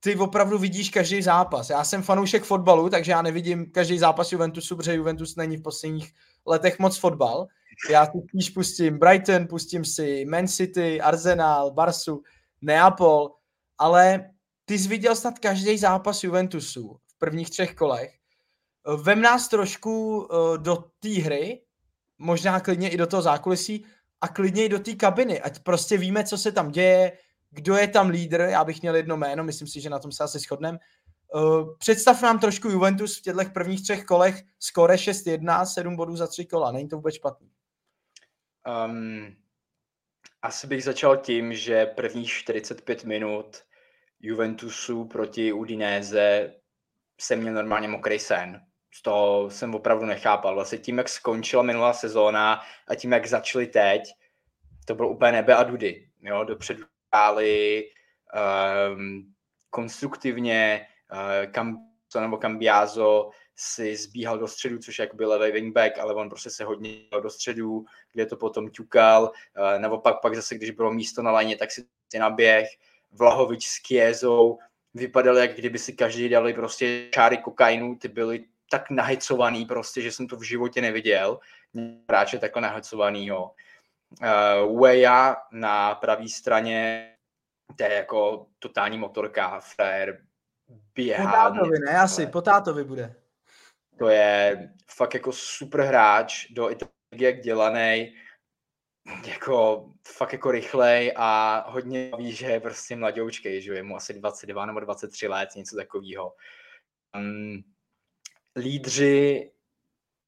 ty opravdu vidíš každý zápas. Já jsem fanoušek fotbalu, takže já nevidím každý zápas Juventusu, protože Juventus není v posledních letech moc fotbal. Já si spíš pustím Brighton, pustím si Man City, Arsenal, Barsu, Neapol, ale ty jsi viděl snad každý zápas Juventusu v prvních třech kolech. Vem nás trošku eh, do té hry, možná klidně i do toho zákulisí a klidně do té kabiny, ať prostě víme, co se tam děje, kdo je tam lídr, já bych měl jedno jméno, myslím si, že na tom se asi shodneme. Uh, představ nám trošku Juventus v těchto prvních třech kolech, skore 6-1, 7 bodů za tři kola, není to vůbec špatný. Um, asi bych začal tím, že prvních 45 minut Juventusu proti Udinese jsem měl normálně mokrý sen toho jsem opravdu nechápal. Vlastně tím, jak skončila minulá sezóna a tím, jak začali teď, to bylo úplně nebe a dudy. Jo? Dopředu hráli um, konstruktivně, uh, kam nebo Cambiazo si zbíhal do středu, což jak byl levý wingback, ale on prostě se hodně do středu, kde to potom ťukal. Uh, nebo pak, zase, když bylo místo na léně, tak si naběh. Vlahovič s Kiezou vypadal, jak kdyby si každý dali prostě čáry kokainu, ty byly tak nahecovaný prostě, že jsem to v životě neviděl. Hráče takhle nahecovanýho. Uh, Weja na pravé straně, to je jako totální motorka, frér, běhá. Potátovi, ne, asi, Potátovi bude. To je fakt jako super hráč, do Itálie dělaný, jako fakt jako rychlej a hodně ví, že je prostě mladoučkej, že je mu asi 22 nebo 23 let, něco takového. Um, lídři,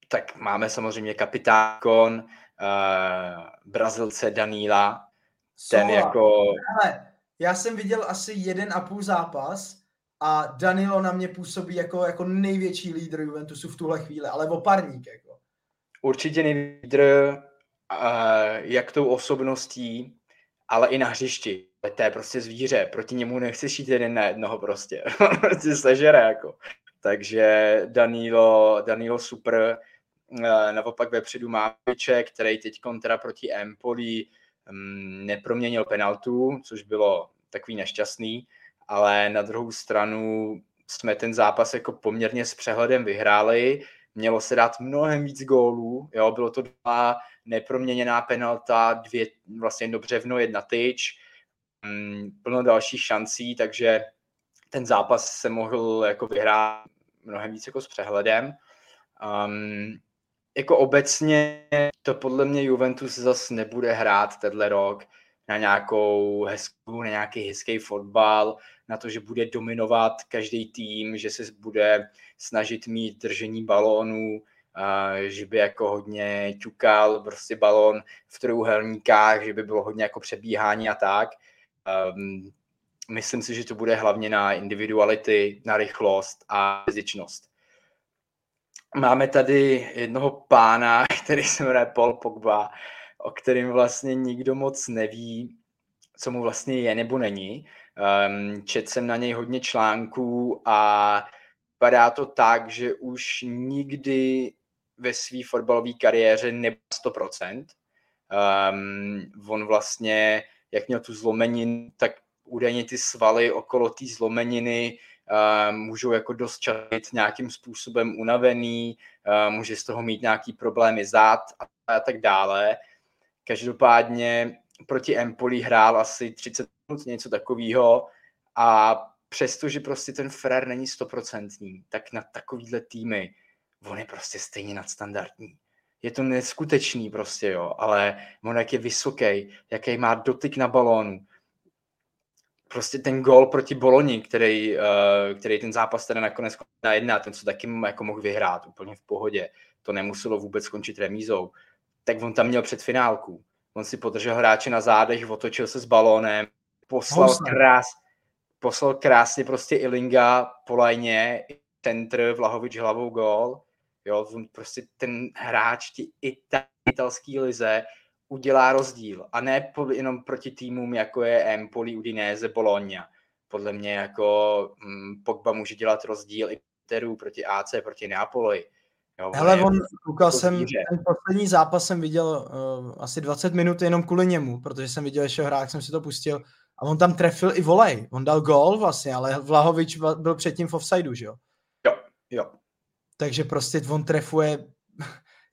tak máme samozřejmě kapitákon, uh, Brazilce Daníla, ten Sola. jako... Ale já jsem viděl asi jeden a půl zápas a Danilo na mě působí jako, jako největší lídr Juventusu v tuhle chvíli, ale oparník. Jako. Určitě lídr uh, jak tou osobností, ale i na hřišti. To je prostě zvíře, proti němu nechceš jít jeden na jednoho prostě. (laughs) prostě sežere jako. Takže Danilo, Danilo super. Uh, naopak vepředu má Piče, který teď kontra proti Empoli um, neproměnil penaltu, což bylo takový nešťastný, ale na druhou stranu jsme ten zápas jako poměrně s přehledem vyhráli, mělo se dát mnohem víc gólů, jo, bylo to dva neproměněná penalta, dvě vlastně jedno břevno, jedna tyč, um, plno dalších šancí, takže ten zápas se mohl jako vyhrát mnohem víc jako s přehledem. Um, jako obecně to podle mě Juventus zase nebude hrát tenhle rok na nějakou hezkou, na nějaký hezký fotbal, na to, že bude dominovat každý tým, že se bude snažit mít držení balónů, že by jako hodně ťukal prostě balón v trojúhelníkách, že by bylo hodně jako přebíhání a tak. Myslím si, že to bude hlavně na individuality, na rychlost a fyzičnost. Máme tady jednoho pána, (laughs) který se jmenuje Paul Pogba, o kterým vlastně nikdo moc neví, co mu vlastně je nebo není. Um, čet jsem na něj hodně článků a vypadá to tak, že už nikdy ve své fotbalové kariéře nebyl 100%. Um, on vlastně, jak měl tu zlomeninu, tak údajně ty svaly okolo té zlomeniny uh, můžou jako dost častit nějakým způsobem unavený, uh, může z toho mít nějaký problémy zad a, a tak dále. Každopádně proti Empoli hrál asi 30 minut, něco takového a přestože prostě ten Ferrer není stoprocentní, tak na takovýhle týmy on je prostě stejně nadstandardní. Je to neskutečný prostě, jo, ale on jak je vysoký, jaký má dotyk na balónu, prostě ten gol proti Boloni, který, uh, který ten zápas teda nakonec na jedna, ten co taky jako mohl vyhrát úplně v pohodě, to nemuselo vůbec skončit remízou, tak on tam měl před finálku. On si podržel hráče na zádech, otočil se s balónem, poslal, krás, poslal krásně prostě Ilinga po lajně, centr, Vlahovič hlavou gol. Jo, on prostě ten hráč ti italský lize udělá rozdíl. A ne jenom proti týmům, jako je Empoli, Udinese, Bologna. Podle mě jako mm, Pogba může dělat rozdíl i Teru proti AC, proti Neapoli. Jo, Hele, on, koukal jsem, ten poslední zápas jsem viděl uh, asi 20 minut jenom kvůli němu, protože jsem viděl ještě hrák, jsem si to pustil a on tam trefil i volej. On dal gól vlastně, ale Vlahovič byl předtím v offsideu, že jo? Jo, jo. Takže prostě on trefuje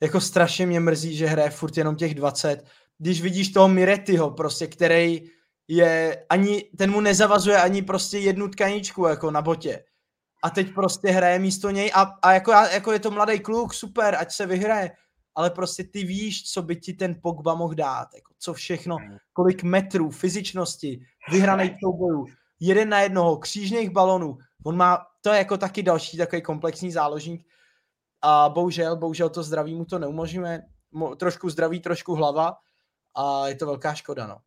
jako strašně mě mrzí, že hraje furt jenom těch 20. Když vidíš toho Miretyho, prostě, který je, ani, ten mu nezavazuje ani prostě jednu tkaničku jako na botě. A teď prostě hraje místo něj a, a jako, jako je to mladý kluk, super, ať se vyhraje. Ale prostě ty víš, co by ti ten Pogba mohl dát. Jako co všechno, hmm. kolik metrů, fyzičnosti, vyhraných soubojů, jeden na jednoho, křížných balonů. On má, to je jako taky další takový komplexní záložník a bohužel, bohužel to zdraví mu to neumožňuje. Trošku zdraví, trošku hlava a je to velká škoda, no.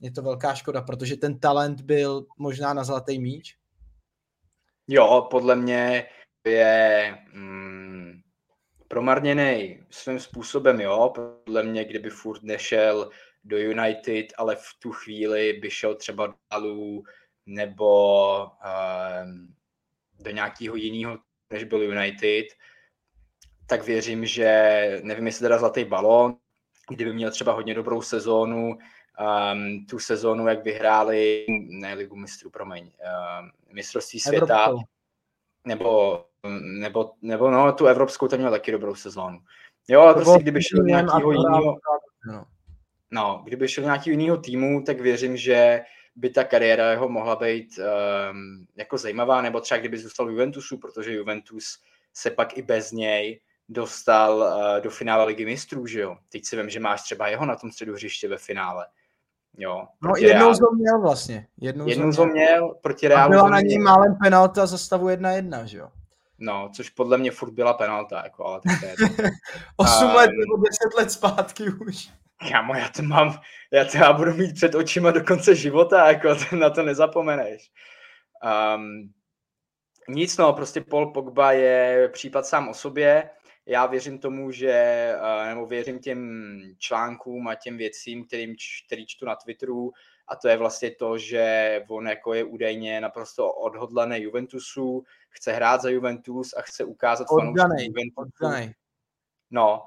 Je to velká škoda, protože ten talent byl možná na zlatý míč. Jo, podle mě je mm, promarněný svým způsobem, jo. Podle mě, kdyby furt nešel do United, ale v tu chvíli by šel třeba do Alu nebo um, do nějakého jiného než byl United, tak věřím, že nevím, jestli teda zlatý balón, kdyby měl třeba hodně dobrou sezónu, um, tu sezónu, jak vyhráli, ne ligu mistrů, promiň, um, mistrovství světa, Evropskou. nebo, nebo, nebo no, tu evropskou, ten měl taky dobrou sezónu. Jo, ale prostě kdyby šel nějakého jiného, no, kdyby šel nějaký jiného týmu, tak věřím, že by ta kariéra jeho mohla být um, jako zajímavá, nebo třeba kdyby zůstal v Juventusu, protože Juventus se pak i bez něj dostal uh, do finále ligy mistrů, že jo. Teď si vím, že máš třeba jeho na tom středu hřiště ve finále. Jo, no jednou zlo měl vlastně. Jednou, jednou zlo měl proti Realu. A byla na ní málem penalta za stavu 1-1, že jo. No, což podle mě furt byla penalta, jako, ale tak to je 8 um, (laughs) let nebo 10 let zpátky už. Kámo, já to mám, já to já budu mít před očima do konce života, jako (laughs) na to nezapomeneš. Um, nic no, prostě Paul Pogba je případ sám o sobě. Já věřím tomu, že, nebo věřím těm článkům a těm věcím, kterým, který čtu na Twitteru, a to je vlastně to, že on jako je údajně naprosto odhodlaný Juventusu, chce hrát za Juventus a chce ukázat fanouškům Juventusu. No,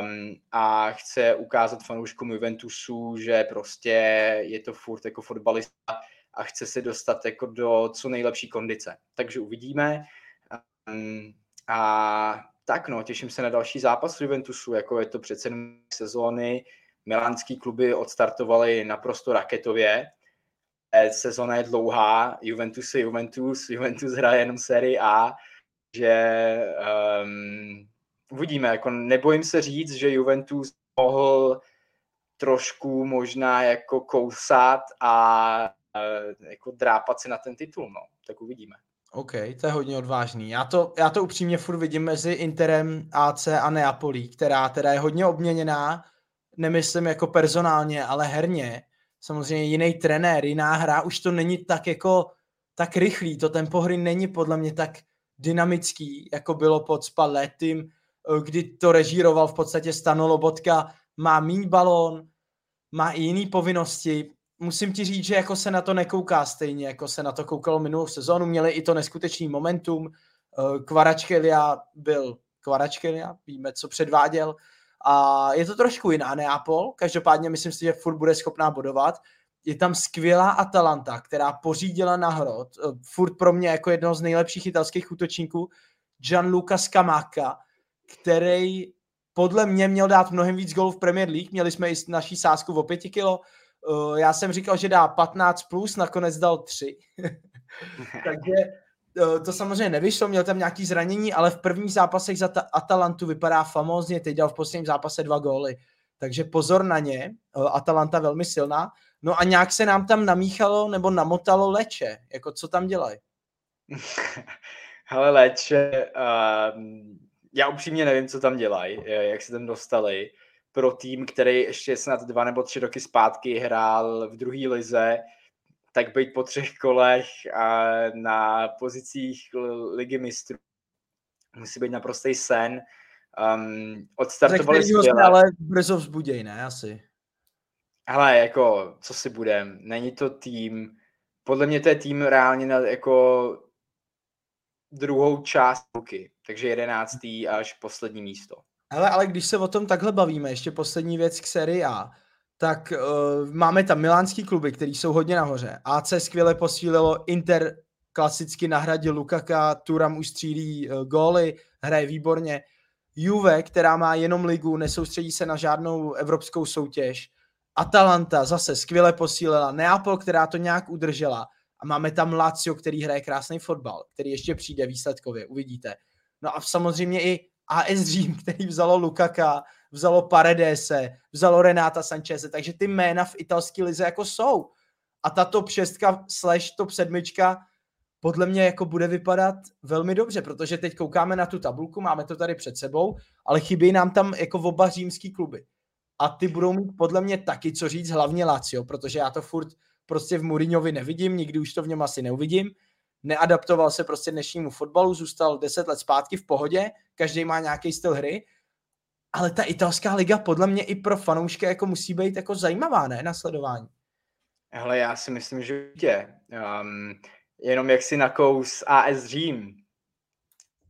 um, a chce ukázat fanouškům Juventusu, že prostě je to furt jako fotbalista a chce se dostat jako do co nejlepší kondice. Takže uvidíme. Um, a tak no, těším se na další zápas Juventusu, jako je to přece sezóny. Milánský kluby odstartovaly naprosto raketově. E, sezona je dlouhá, Juventus je Juventus, Juventus hraje jenom sérii A, že um, uvidíme, jako nebojím se říct, že Juventus mohl trošku možná jako kousat a uh, jako drápat si na ten titul, no, tak uvidíme. OK, to je hodně odvážný. Já to, já to upřímně furt vidím mezi Interem, AC a Neapolí, která teda je hodně obměněná, nemyslím jako personálně, ale herně. Samozřejmě jiný trenér, jiná hra, už to není tak jako tak rychlý, to tempo hry není podle mě tak dynamický, jako bylo pod Spallettym, kdy to režíroval v podstatě Stano Lobotka, má míň balón, má i jiné povinnosti. Musím ti říct, že jako se na to nekouká stejně, jako se na to koukalo minulou sezónu. Měli i to neskutečný momentum. Kvaračkelia byl Kvaračkelia, víme, co předváděl. A je to trošku jiná Neapol, každopádně myslím si, že furt bude schopná bodovat. Je tam skvělá Atalanta, která pořídila na hrot, furt pro mě jako jednoho z nejlepších italských útočníků, Gianluca Scamacca, který podle mě měl dát mnohem víc gólů v Premier League. Měli jsme i naší sázku o 5 kilo. Uh, já jsem říkal, že dá 15 plus, nakonec dal 3. (laughs) Takže uh, to samozřejmě nevyšlo, měl tam nějaký zranění, ale v prvních zápasech za ta Atalantu vypadá famózně, teď dal v posledním zápase dva góly. Takže pozor na ně, uh, Atalanta velmi silná. No a nějak se nám tam namíchalo nebo namotalo leče, jako co tam dělají? (laughs) Hele, leče, uh, já upřímně nevím, co tam dělají, jak se tam dostali. Pro tým, který ještě snad dva nebo tři roky zpátky hrál v druhé lize, tak být po třech kolech a na pozicích ligy mistrů musí být naprostý sen. Um, odstartovali skvěle. ale brzo vzbuděj, ne? Asi. Hele, jako, co si budem, není to tým, podle mě to je tým reálně na, jako druhou část ruky, takže jedenáctý až poslední místo. Hele, ale když se o tom takhle bavíme, ještě poslední věc k sérii A, tak uh, máme tam milánský kluby, které jsou hodně nahoře. AC skvěle posílilo, Inter klasicky nahradil Lukaka, Turam už střílí uh, góly, hraje výborně. Juve, která má jenom ligu, nesoustředí se na žádnou evropskou soutěž. Atalanta zase skvěle posílila. Neapol, která to nějak udržela. A máme tam Lazio, který hraje krásný fotbal, který ještě přijde výsledkově, uvidíte. No a samozřejmě i AS Řím, který vzalo Lukaka, vzalo Paredese, vzalo Renáta Sancheze, takže ty jména v italské lize jako jsou. A ta top 6 slash top 7 podle mě jako bude vypadat velmi dobře, protože teď koukáme na tu tabulku, máme to tady před sebou, ale chybí nám tam jako oba římský kluby. A ty budou mít podle mě taky co říct, hlavně Lazio, protože já to furt prostě v Mourinhovi nevidím, nikdy už to v něm asi neuvidím. Neadaptoval se prostě dnešnímu fotbalu, zůstal 10 let zpátky v pohodě, každý má nějaký styl hry, ale ta italská liga podle mě i pro fanoušky jako musí být jako zajímavá, ne, na sledování. Hele, já si myslím, že tě. Um, jenom jak si nakous AS Řím,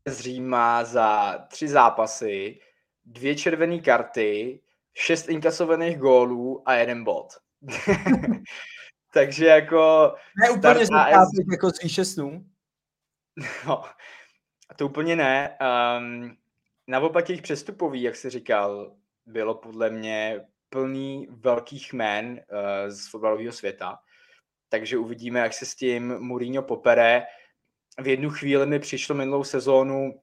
z Říma za tři zápasy, dvě červené karty, šest inkasovaných gólů a jeden bod. (laughs) Takže jako... Ne úplně zápasy jako z výše snů. No, to úplně ne. Um, naopak jejich přestupový, jak jsi říkal, bylo podle mě plný velkých jmén uh, z fotbalového světa. Takže uvidíme, jak se s tím Mourinho popere. V jednu chvíli mi přišlo minulou sezónu,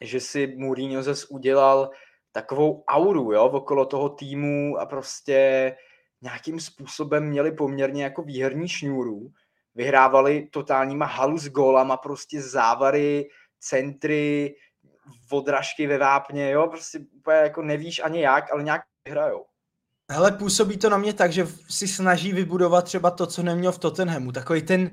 že si Mourinho zase udělal takovou auru jo, okolo toho týmu a prostě nějakým způsobem měli poměrně jako výherní šňůru. Vyhrávali totálníma halu s gólama, prostě závary, centry, odražky ve vápně, jo, prostě úplně jako nevíš ani jak, ale nějak vyhrajou. Hele, působí to na mě tak, že si snaží vybudovat třeba to, co neměl v Tottenhamu. Takový ten,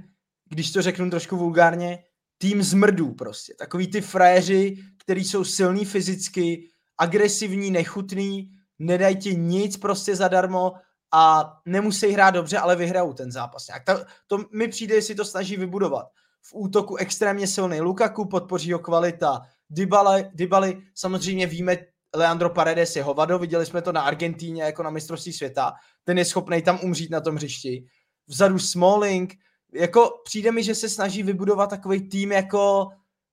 když to řeknu trošku vulgárně, tým zmrdů prostě. Takový ty frajeři, který jsou silní fyzicky, agresivní, nechutný, nedají ti nic prostě zadarmo a nemusí hrát dobře, ale vyhrajou ten zápas. Nějak to, to mi přijde, jestli to snaží vybudovat. V útoku extrémně silný Lukaku, podpoří ho kvalita. Dybale, Dybali, samozřejmě víme, Leandro Paredes je hovado, viděli jsme to na Argentíně jako na mistrovství světa, ten je schopný tam umřít na tom hřišti. Vzadu Smalling, jako přijde mi, že se snaží vybudovat takový tým jako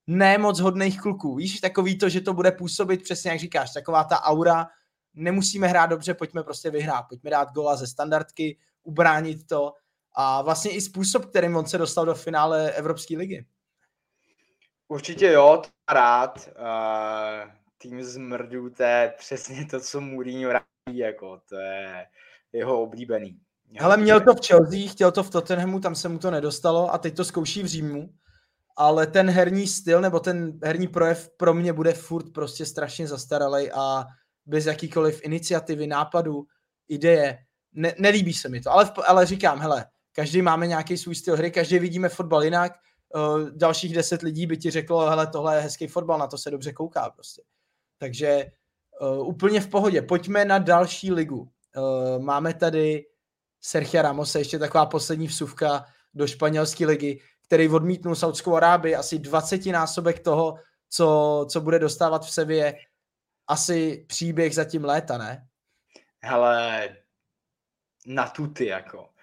nemoc hodných kluků. Víš, takový to, že to bude působit přesně jak říkáš, taková ta aura, nemusíme hrát dobře, pojďme prostě vyhrát, pojďme dát gola ze standardky, ubránit to a vlastně i způsob, kterým on se dostal do finále Evropské ligy. Určitě jo, to rád. Uh, tým zmrdů, to je přesně to, co Mourinho rádi, jako, to je jeho oblíbený. Ale měl to v Chelsea, chtěl to v Tottenhamu, tam se mu to nedostalo a teď to zkouší v Římu. Ale ten herní styl nebo ten herní projev pro mě bude furt prostě strašně zastaralý a bez jakýkoliv iniciativy, nápadu, ideje. Ne, nelíbí se mi to, ale, ale říkám, hele, každý máme nějaký svůj styl hry, každý vidíme fotbal jinak, uh, dalších deset lidí by ti řeklo, hele, tohle je hezký fotbal, na to se dobře kouká prostě. Takže uh, úplně v pohodě. Pojďme na další ligu. Uh, máme tady Sergio Ramos, ještě taková poslední vsuvka do španělské ligy, který odmítnul Saudskou Arábii asi 20 násobek toho, co, co bude dostávat v Sevě. Asi příběh zatím léta, ne? Hele, na tuty jako.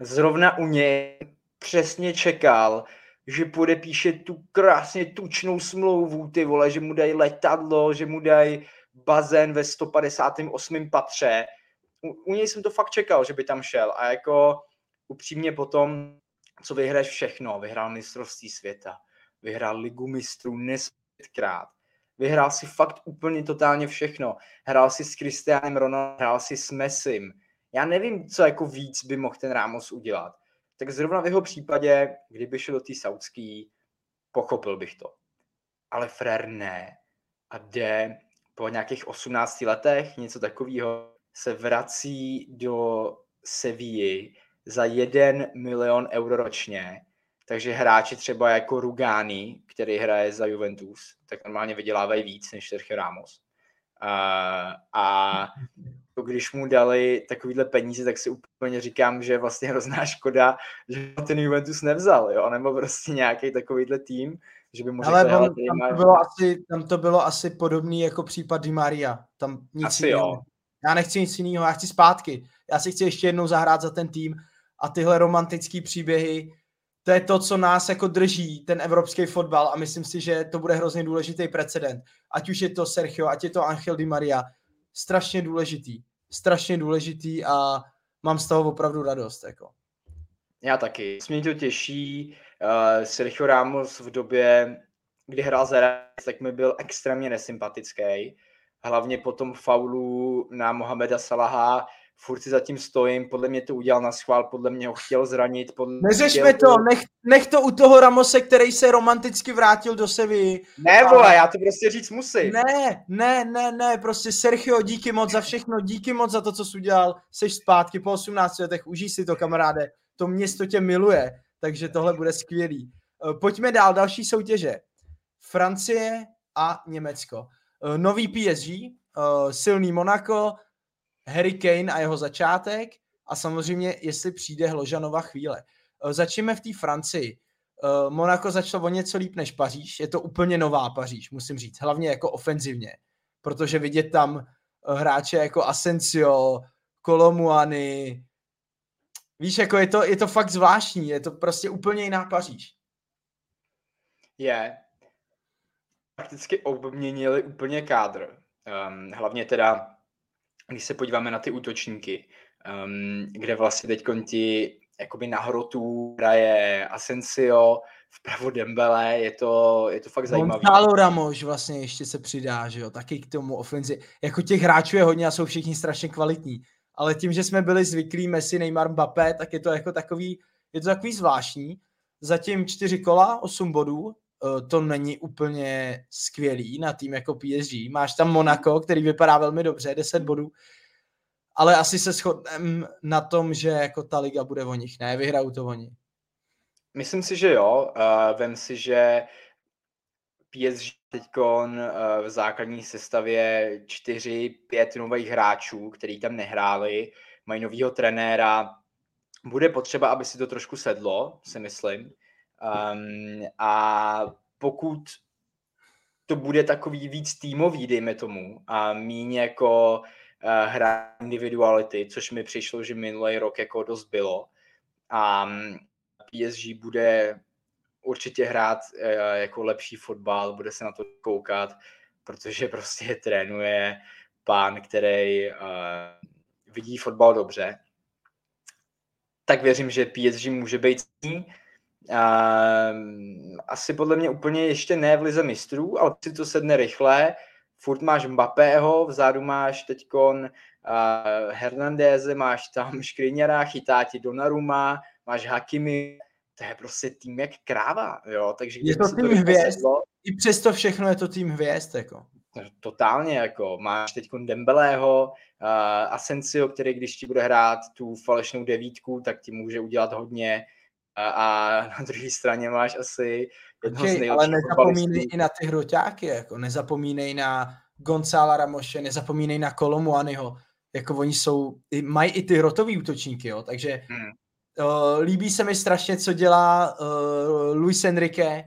Zrovna u něj přesně čekal, že podepíše tu krásně tučnou smlouvu, ty vole, že mu dají letadlo, že mu dají bazén ve 158. patře. U, u něj jsem to fakt čekal, že by tam šel a jako upřímně potom, co vyhraješ všechno, vyhrál mistrovství světa, vyhrál ligu mistrů nesmítkrát, vyhrál si fakt úplně totálně všechno, hrál si s Cristianem Ronaldem, hrál si s Messim, já nevím, co jako víc by mohl ten Ramos udělat tak zrovna v jeho případě, kdyby šel do té saudský, pochopil bych to. Ale Frér ne. A jde po nějakých 18 letech, něco takového, se vrací do Sevilly za 1 milion euro ročně, takže hráči třeba jako Rugani, který hraje za Juventus, tak normálně vydělávají víc než Sergio Ramos. Uh, a když mu dali takovýhle peníze, tak si úplně říkám, že je vlastně hrozná škoda, že ten Juventus nevzal, jo, nebo prostě nějaký takovýhle tým, že by mu Ale on, tam, to bylo asi, tam to bylo asi podobný jako případ Di Maria. Tam nic asi jiného. Jo. Já nechci nic jiného, já chci zpátky. Já si chci ještě jednou zahrát za ten tým a tyhle romantické příběhy, to je to, co nás jako drží, ten evropský fotbal a myslím si, že to bude hrozně důležitý precedent. Ať už je to Sergio, ať je to Angel Di Maria, strašně důležitý strašně důležitý a mám z toho opravdu radost. Jako. Já taky. Mě to těší. Uh, Sergio Ramos v době, kdy hrál za Real, tak mi byl extrémně nesympatický. Hlavně po tom faulu na Mohameda Salaha furt si zatím stojím, podle mě to udělal na schvál, podle mě ho chtěl zranit. Podle Neřešme to, to, nech, nech to u toho Ramose, který se romanticky vrátil do Sevy. Ne, a... vole, já to prostě říct musím. Ne, ne, ne, ne, prostě Sergio, díky moc za všechno, díky moc za to, co jsi udělal, seš zpátky po 18 letech, užij si to, kamaráde, to město tě miluje, takže tohle bude skvělý. Eh, pojďme dál, další soutěže. Francie a Německo. Eh, nový PSG, eh, silný Monaco, Harry Kane a jeho začátek a samozřejmě, jestli přijde Hložanova chvíle. Eh, začneme v té Francii. Uh, Monako začalo o něco líp než Paříž, je to úplně nová Paříž, musím říct, hlavně jako ofenzivně, protože vidět tam hráče jako Asensio, Kolomuany, víš, jako je to, je to fakt zvláštní, je to prostě úplně jiná Paříž. Je. Prakticky obměnili úplně kádr. Um, hlavně teda, když se podíváme na ty útočníky, um, kde vlastně teď ti jakoby na hrotu hraje Asensio, vpravo Dembele, je to, je to fakt zajímavé. Gonzalo Ramos vlastně ještě se přidá, že jo, taky k tomu ofenzi. Jako těch hráčů je hodně a jsou všichni strašně kvalitní, ale tím, že jsme byli zvyklí Messi, Neymar, Mbappé, tak je to jako takový, je to takový zvláštní. Zatím čtyři kola, osm bodů, to není úplně skvělý na tým jako PSG. Máš tam Monaco, který vypadá velmi dobře, 10 bodů, ale asi se shodneme na tom, že jako ta liga bude o nich, ne, vyhrajou to oni. Myslím si, že jo. Uh, vem si, že PSG teď uh, v základní sestavě čtyři, pět nových hráčů, který tam nehráli, mají novýho trenéra. Bude potřeba, aby si to trošku sedlo, si myslím. Um, a pokud to bude takový víc týmový, dejme tomu, a míň jako uh, hra individuality, což mi přišlo, že minulý rok jako dost bylo. A PSG bude určitě hrát uh, jako lepší fotbal, bude se na to koukat, protože (laughs) prostě trénuje pán, který uh, vidí fotbal dobře. Tak věřím, že PSG může být Uh, asi podle mě úplně ještě ne v lize mistrů, ale si to sedne rychle. Furt máš Mbappého, vzadu máš teďkon uh, Hernandéze, máš tam Škriněra, chytá ti Donnarumma, máš Hakimi, to je prostě tým jak kráva, jo, takže je to tým hvězd, sedlo, i přesto všechno je to tým hvězd, jako. Totálně, jako máš teď Dembelého, uh, Asensio, který když ti bude hrát tu falešnou devítku, tak ti může udělat hodně, a, a (laughs) na druhé straně máš asi jedno okay, z nejlepších Ale nezapomínej i na ty hroťáky, jako nezapomínej na Gonzala Ramoše, nezapomínej na Kolomuanyho, jako oni jsou, mají i ty hrotový útočníky, jo, takže hmm. uh, líbí se mi strašně, co dělá uh, Luis Enrique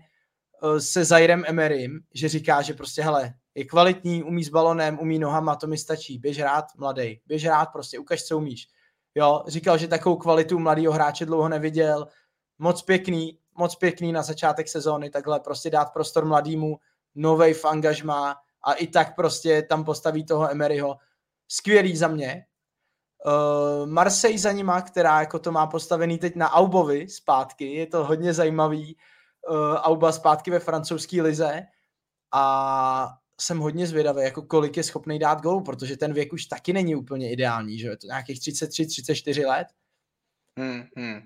uh, se Zairem Emerym, že říká, že prostě, hele, je kvalitní, umí s balonem, umí nohama, to mi stačí, běž rád, mladý, běž rád, prostě ukaž, co umíš. Jo, říkal, že takovou kvalitu mladého hráče dlouho neviděl, moc pěkný, moc pěkný na začátek sezóny, takhle prostě dát prostor mladýmu, novej v angažmá a i tak prostě tam postaví toho Emeryho. Skvělý za mě. Uh, Marseille za nima, která jako to má postavený teď na Aubovi zpátky, je to hodně zajímavý. Uh, Auba zpátky ve francouzské lize a jsem hodně zvědavý, jako kolik je schopný dát gol, protože ten věk už taky není úplně ideální, že je to nějakých 33-34 let. Hmm, hmm.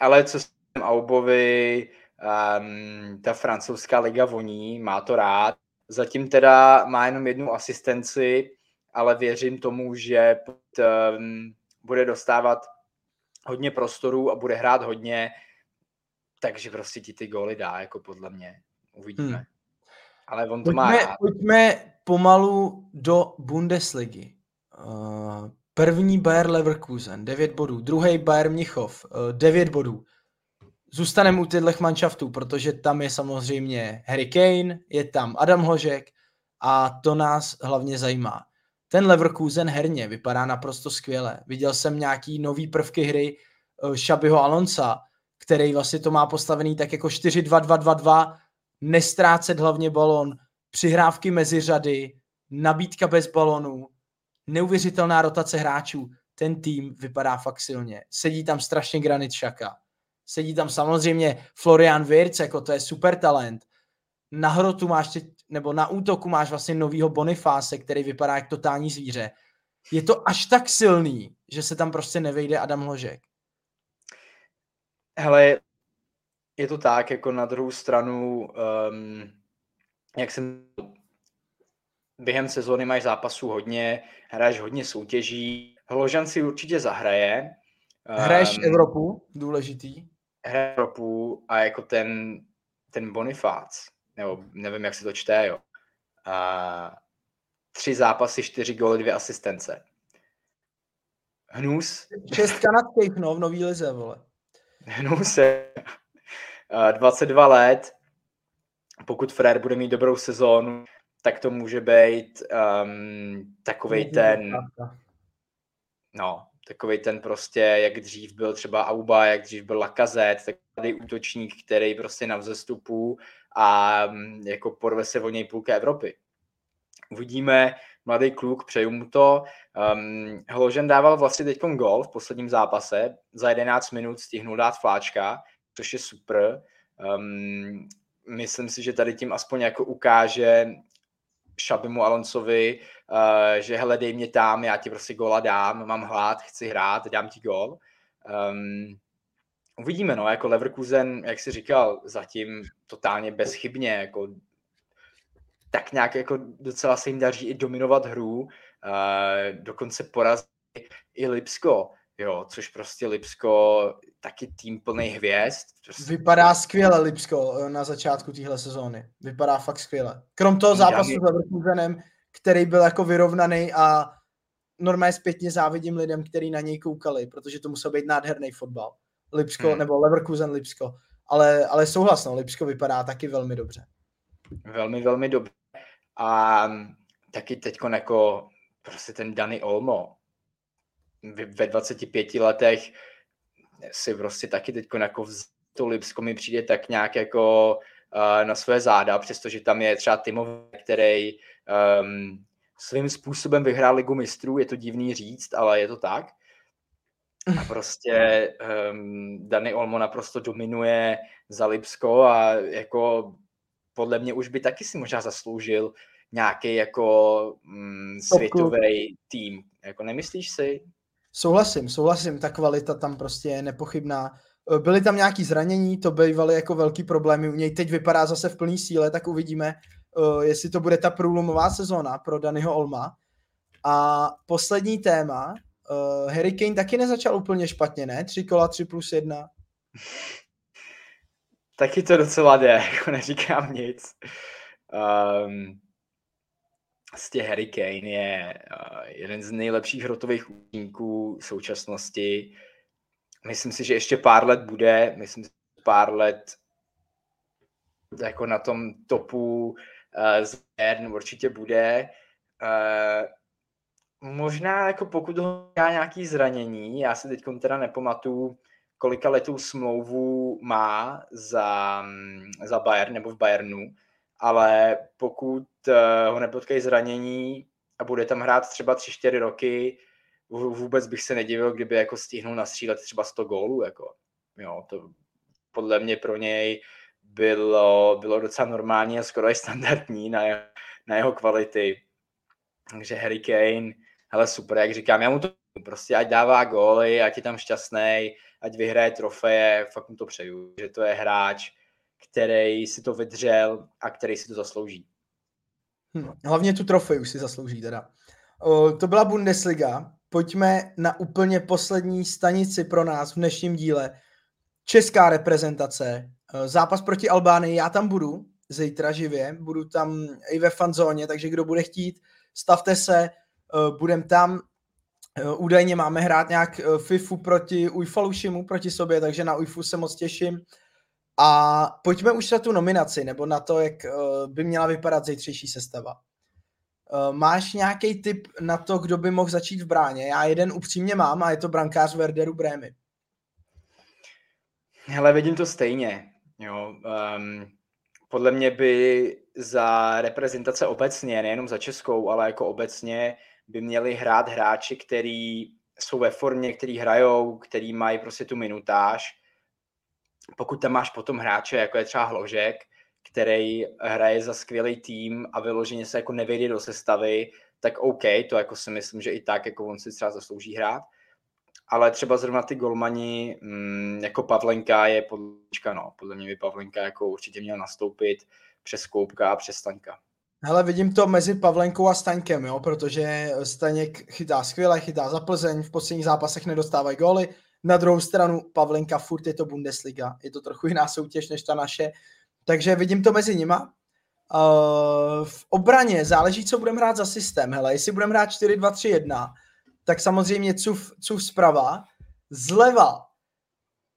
Ale co Aubovi um, ta francouzská liga voní, má to rád. Zatím teda má jenom jednu asistenci, ale věřím tomu, že um, bude dostávat hodně prostoru a bude hrát hodně, takže prostě ti ty góly dá, jako podle mě. Uvidíme. Hmm. Ale on to pojďme, má rád. Pojďme pomalu do Bundesligy. Uh, první Bayer Leverkusen, 9 bodů. Druhý Bayer Mnichov, uh, 9 bodů zůstaneme u těchto manšaftů, protože tam je samozřejmě Harry Kane, je tam Adam Hožek a to nás hlavně zajímá. Ten Leverkusen herně vypadá naprosto skvěle. Viděl jsem nějaký nový prvky hry Šabiho eh, Alonsa, který vlastně to má postavený tak jako 4-2-2-2-2, nestrácet hlavně balon, přihrávky mezi řady, nabídka bez balonů, neuvěřitelná rotace hráčů. Ten tým vypadá fakt silně. Sedí tam strašně Granit Šaka Sedí tam samozřejmě Florian Wirtz, jako to je super talent. Na hrotu máš, teď, nebo na útoku máš vlastně novýho Bonifáse, který vypadá jak totální zvíře. Je to až tak silný, že se tam prostě nevejde Adam Hložek. Hele, je to tak, jako na druhou stranu, um, jak jsem během sezóny máš zápasů hodně, hraješ hodně soutěží, Hložan si určitě zahraje. Hraješ um, Evropu, důležitý. Evropu a jako ten, ten Bonifác, nebo nevím, jak se to čte, jo. A tři zápasy, čtyři góly, dvě asistence. Hnus. Šest kanadských, no, v nový lize, vole. Hnus je, 22 let, pokud Frér bude mít dobrou sezónu, tak to může být um, takovej ten, no, takový ten prostě, jak dřív byl třeba Auba, jak dřív byl Lakazet, takový útočník, který prostě na vzestupu a mm, jako porve se o něj půlka Evropy. Uvidíme, mladý kluk, přeju mu to. Um, Hložen dával vlastně teď gol v posledním zápase, za 11 minut stihnul dát fláčka, což je super. Um, myslím si, že tady tím aspoň jako ukáže Šabimu Alonsovi, uh, že hele, dej mě tam, já ti prostě gola dám, mám hlad, chci hrát, dám ti gol. Um, uvidíme, no, jako Leverkusen, jak jsi říkal, zatím totálně bezchybně, jako tak nějak jako docela se jim daří i dominovat hru, uh, dokonce porazit i Lipsko, jo, což prostě Lipsko taky tým plný hvězd. Prostě... Vypadá skvěle Lipsko eh, na začátku téhle sezóny. Vypadá fakt skvěle. Krom toho zápasu s Leverkusenem, který byl jako vyrovnaný a normálně zpětně závidím lidem, kteří na něj koukali, protože to musel být nádherný fotbal. Lipsko, hmm. nebo Leverkusen Lipsko. Ale, ale souhlasno, Lipsko vypadá taky velmi dobře. Velmi, velmi dobře. A taky teď jako prostě ten Dani Olmo ve 25 letech si prostě taky teď jako to Lipsko mi přijde tak nějak jako uh, na své záda, přestože tam je třeba Timov, který um, svým způsobem vyhrál ligu mistrů, je to divný říct, ale je to tak. A (laughs) prostě um, Dani Olmo naprosto dominuje za Lipsko a jako podle mě už by taky si možná zasloužil nějaký jako mm, světový tým. Jako nemyslíš si? Souhlasím, souhlasím, ta kvalita tam prostě je nepochybná. E, byly tam nějaký zranění, to bývaly jako velký problémy. U něj teď vypadá zase v plný síle, tak uvidíme, uh, jestli to bude ta průlomová sezóna pro Danyho Olma. A poslední téma, uh, Harry Kane taky nezačal úplně špatně, ne? Tři kola, tři plus jedna. Taky to docela jde, (laughs) jako neříkám nic. Um, prostě Harry Kane je uh, jeden z nejlepších hrotových útočníků současnosti. Myslím si, že ještě pár let bude, myslím si, že pár let jako na tom topu uh, z určitě bude. Uh, možná jako pokud ho má nějaký zranění, já si teď teda nepamatuju, kolika letů smlouvu má za, za Bayern nebo v Bayernu, ale pokud eh, ho nepotkají zranění a bude tam hrát třeba 3-4 roky, vůbec bych se nedivil, kdyby jako stihnul nastřílet třeba 100 gólů. Jako. Jo, to podle mě pro něj bylo, bylo docela normální a skoro i standardní na, jeho, na jeho kvality. Takže Harry Kane, hele super, jak říkám, já mu to prostě ať dává góly, ať je tam šťastný, ať vyhraje trofeje, fakt mu to přeju, že to je hráč, který si to vydřel a který si to zaslouží. Hm, hlavně tu trofej už si zaslouží teda. O, to byla Bundesliga. Pojďme na úplně poslední stanici pro nás v dnešním díle. Česká reprezentace. Zápas proti Albánii, já tam budu zítra živě, budu tam i ve fanzóně, takže kdo bude chtít, stavte se, budem tam. Údajně máme hrát nějak FIFU proti Ujfalušimu, proti sobě, takže na UIFu se moc těším. A pojďme už na tu nominaci, nebo na to, jak uh, by měla vypadat zítřejší sestava. Uh, máš nějaký tip na to, kdo by mohl začít v bráně? Já jeden upřímně mám a je to brankář Werderu Brémy. Hele, vidím to stejně. Jo, um, podle mě by za reprezentace obecně, nejenom za Českou, ale jako obecně, by měli hrát hráči, který jsou ve formě, který hrajou, který mají prostě tu minutáž pokud tam máš potom hráče, jako je třeba Hložek, který hraje za skvělý tým a vyloženě se jako nevejde do sestavy, tak OK, to jako si myslím, že i tak jako on si třeba zaslouží hrát. Ale třeba zrovna ty golmani, mm, jako Pavlenka je podlička, no. Podle mě by Pavlenka jako určitě měl nastoupit přes Koupka a přes Staňka. Hele, vidím to mezi Pavlenkou a Staňkem, jo, protože Staněk chytá skvěle, chytá za Plzeň, v posledních zápasech nedostávají góly, na druhou stranu Pavlenka furt je to Bundesliga, je to trochu jiná soutěž než ta naše, takže vidím to mezi nima. Uh, v obraně záleží, co budeme hrát za systém. Hele, jestli budeme hrát 4-2-3-1, tak samozřejmě cuf, cuf zprava. Zleva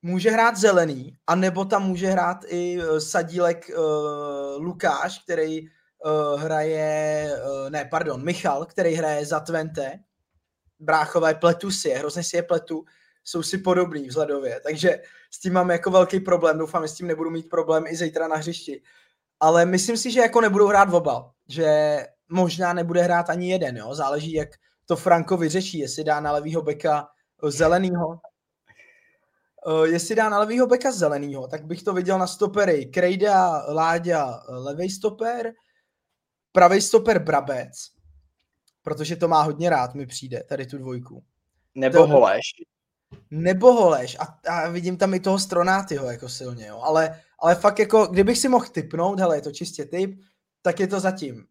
může hrát zelený, anebo tam může hrát i uh, sadílek uh, Lukáš, který uh, hraje, uh, ne, pardon, Michal, který hraje za Twente. Bráchové pletu si je, hrozně si je pletu, jsou si podobný vzhledově, takže s tím mám jako velký problém, doufám, že s tím nebudu mít problém i zítra na hřišti. Ale myslím si, že jako nebudou hrát oba, že možná nebude hrát ani jeden, jo? záleží, jak to Franko vyřeší, jestli dá na levýho beka zelenýho, Uh, jestli dá na levýho beka zelenýho, tak bych to viděl na stopery Krejda, Láďa, levý stoper, pravý stoper Brabec, protože to má hodně rád, mi přijde, tady tu dvojku. Nebo to, Holeš. Nebo Holeš. A, a, vidím tam i toho Stronátyho jako silně, jo. Ale, ale fakt jako, kdybych si mohl typnout, hele, je to čistě typ, tak je to zatím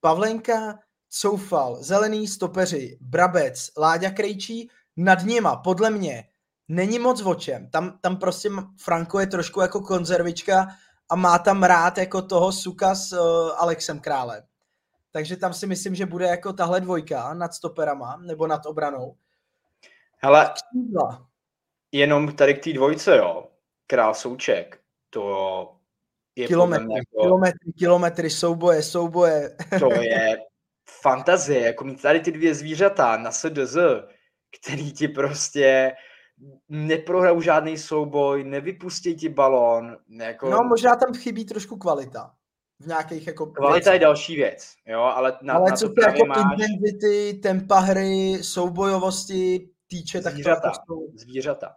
Pavlenka, Coufal, Zelený stopeři, Brabec, Láďa Krejčí, nad nima, podle mě, není moc o čem. Tam, tam prostě Franko je trošku jako konzervička a má tam rád jako toho suka s uh, Alexem Králem. Takže tam si myslím, že bude jako tahle dvojka nad stoperama nebo nad obranou. Hele, jenom tady k té dvojce, jo. Král Souček, to je kilometry, jako, kilometry, kilometry, souboje, souboje. to je (laughs) fantazie, jako mít tady ty dvě zvířata na SDZ, který ti prostě neprohrajou žádný souboj, nevypustí ti balón. Jako... No možná tam chybí trošku kvalita. V nějakých jako... Kvalita je další věc, jo, ale na, ale na co to jako máš... intenzity, tempa hry, soubojovosti týče, tak zvířata, to jako jsou... Zvířata.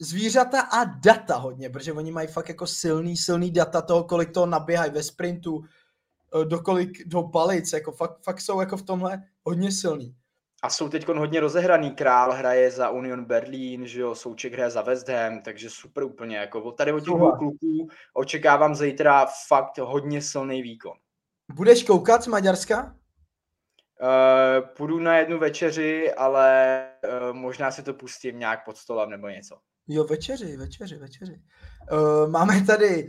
Zvířata a data hodně, protože oni mají fakt jako silný, silný data toho, kolik toho naběhají ve sprintu, eh, do kolik do palic, jako fakt, fakt jsou jako v tomhle hodně silný a jsou teď hodně rozehraný. Král hraje za Union Berlin, že jo, Souček hraje za West Ham, takže super úplně. Jako tady od těch kluků očekávám zítra fakt hodně silný výkon. Budeš koukat z Maďarska? Uh, půjdu na jednu večeři, ale uh, možná si to pustím nějak pod stolem nebo něco. Jo, večeři, večeři, večeři. Uh, máme tady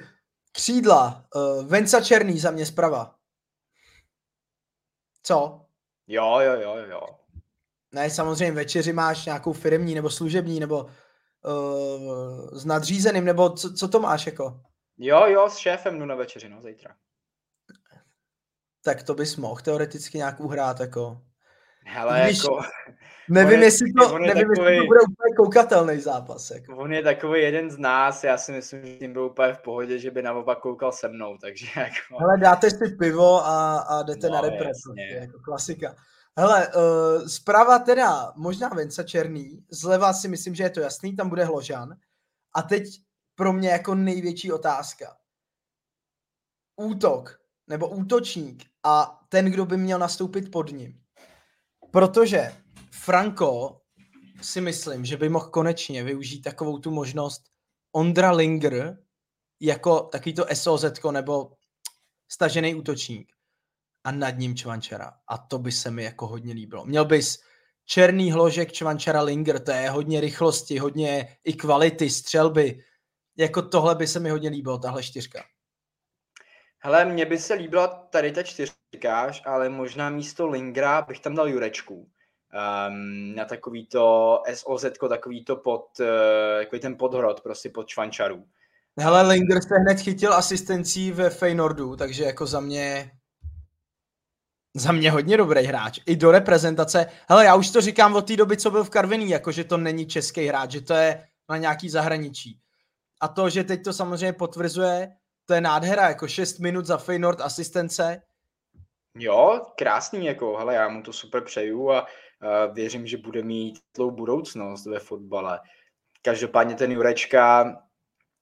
křídla. Uh, Venca Černý za mě zprava. Co? Jo, jo, jo, jo. Ne, samozřejmě večeři máš nějakou firmní nebo služební nebo uh, s nadřízeným, nebo co, co to máš jako? Jo, jo, s šéfem jdu na večeři, no, zítra. Tak to bys mohl teoreticky nějak uhrát, jako. Hele, Když... jako... (laughs) Nevím, je, jestli to, nevím takový, jestli to bude úplně koukatelný zápas. Jako. On je takový jeden z nás, já si myslím, že tím byl úplně v pohodě, že by naopak koukal se mnou, takže (laughs) jako... Ale dáte si pivo a, a jdete no, na repres, jako klasika. Hele, uh, zprava teda možná Venca Černý, zleva si myslím, že je to jasný, tam bude Hložan. A teď pro mě jako největší otázka. Útok, nebo útočník a ten, kdo by měl nastoupit pod ním. Protože Franco si myslím, že by mohl konečně využít takovou tu možnost Ondra Linger jako takový to SOZ nebo stažený útočník a nad ním Čvančara. A to by se mi jako hodně líbilo. Měl bys černý hložek Čvančara Linger, to je hodně rychlosti, hodně i kvality, střelby. Jako tohle by se mi hodně líbilo, tahle čtyřka. Hele, mně by se líbila tady ta čtyřka, ale možná místo Lingra bych tam dal Jurečku. Um, na takový to SOZ, takový to pod, uh, jako ten podhrod, prostě pod Čvančarů. Hele, Linger se hned chytil asistencí ve Feynordu, takže jako za mě za mě hodně dobrý hráč. I do reprezentace. Hele, já už to říkám od té doby, co byl v Karviní, jako že to není český hráč, že to je na nějaký zahraničí. A to, že teď to samozřejmě potvrzuje, to je nádhera, jako 6 minut za Feynord asistence. Jo, krásný, jako, hele, já mu to super přeju a uh, věřím, že bude mít tlou budoucnost ve fotbale. Každopádně ten Jurečka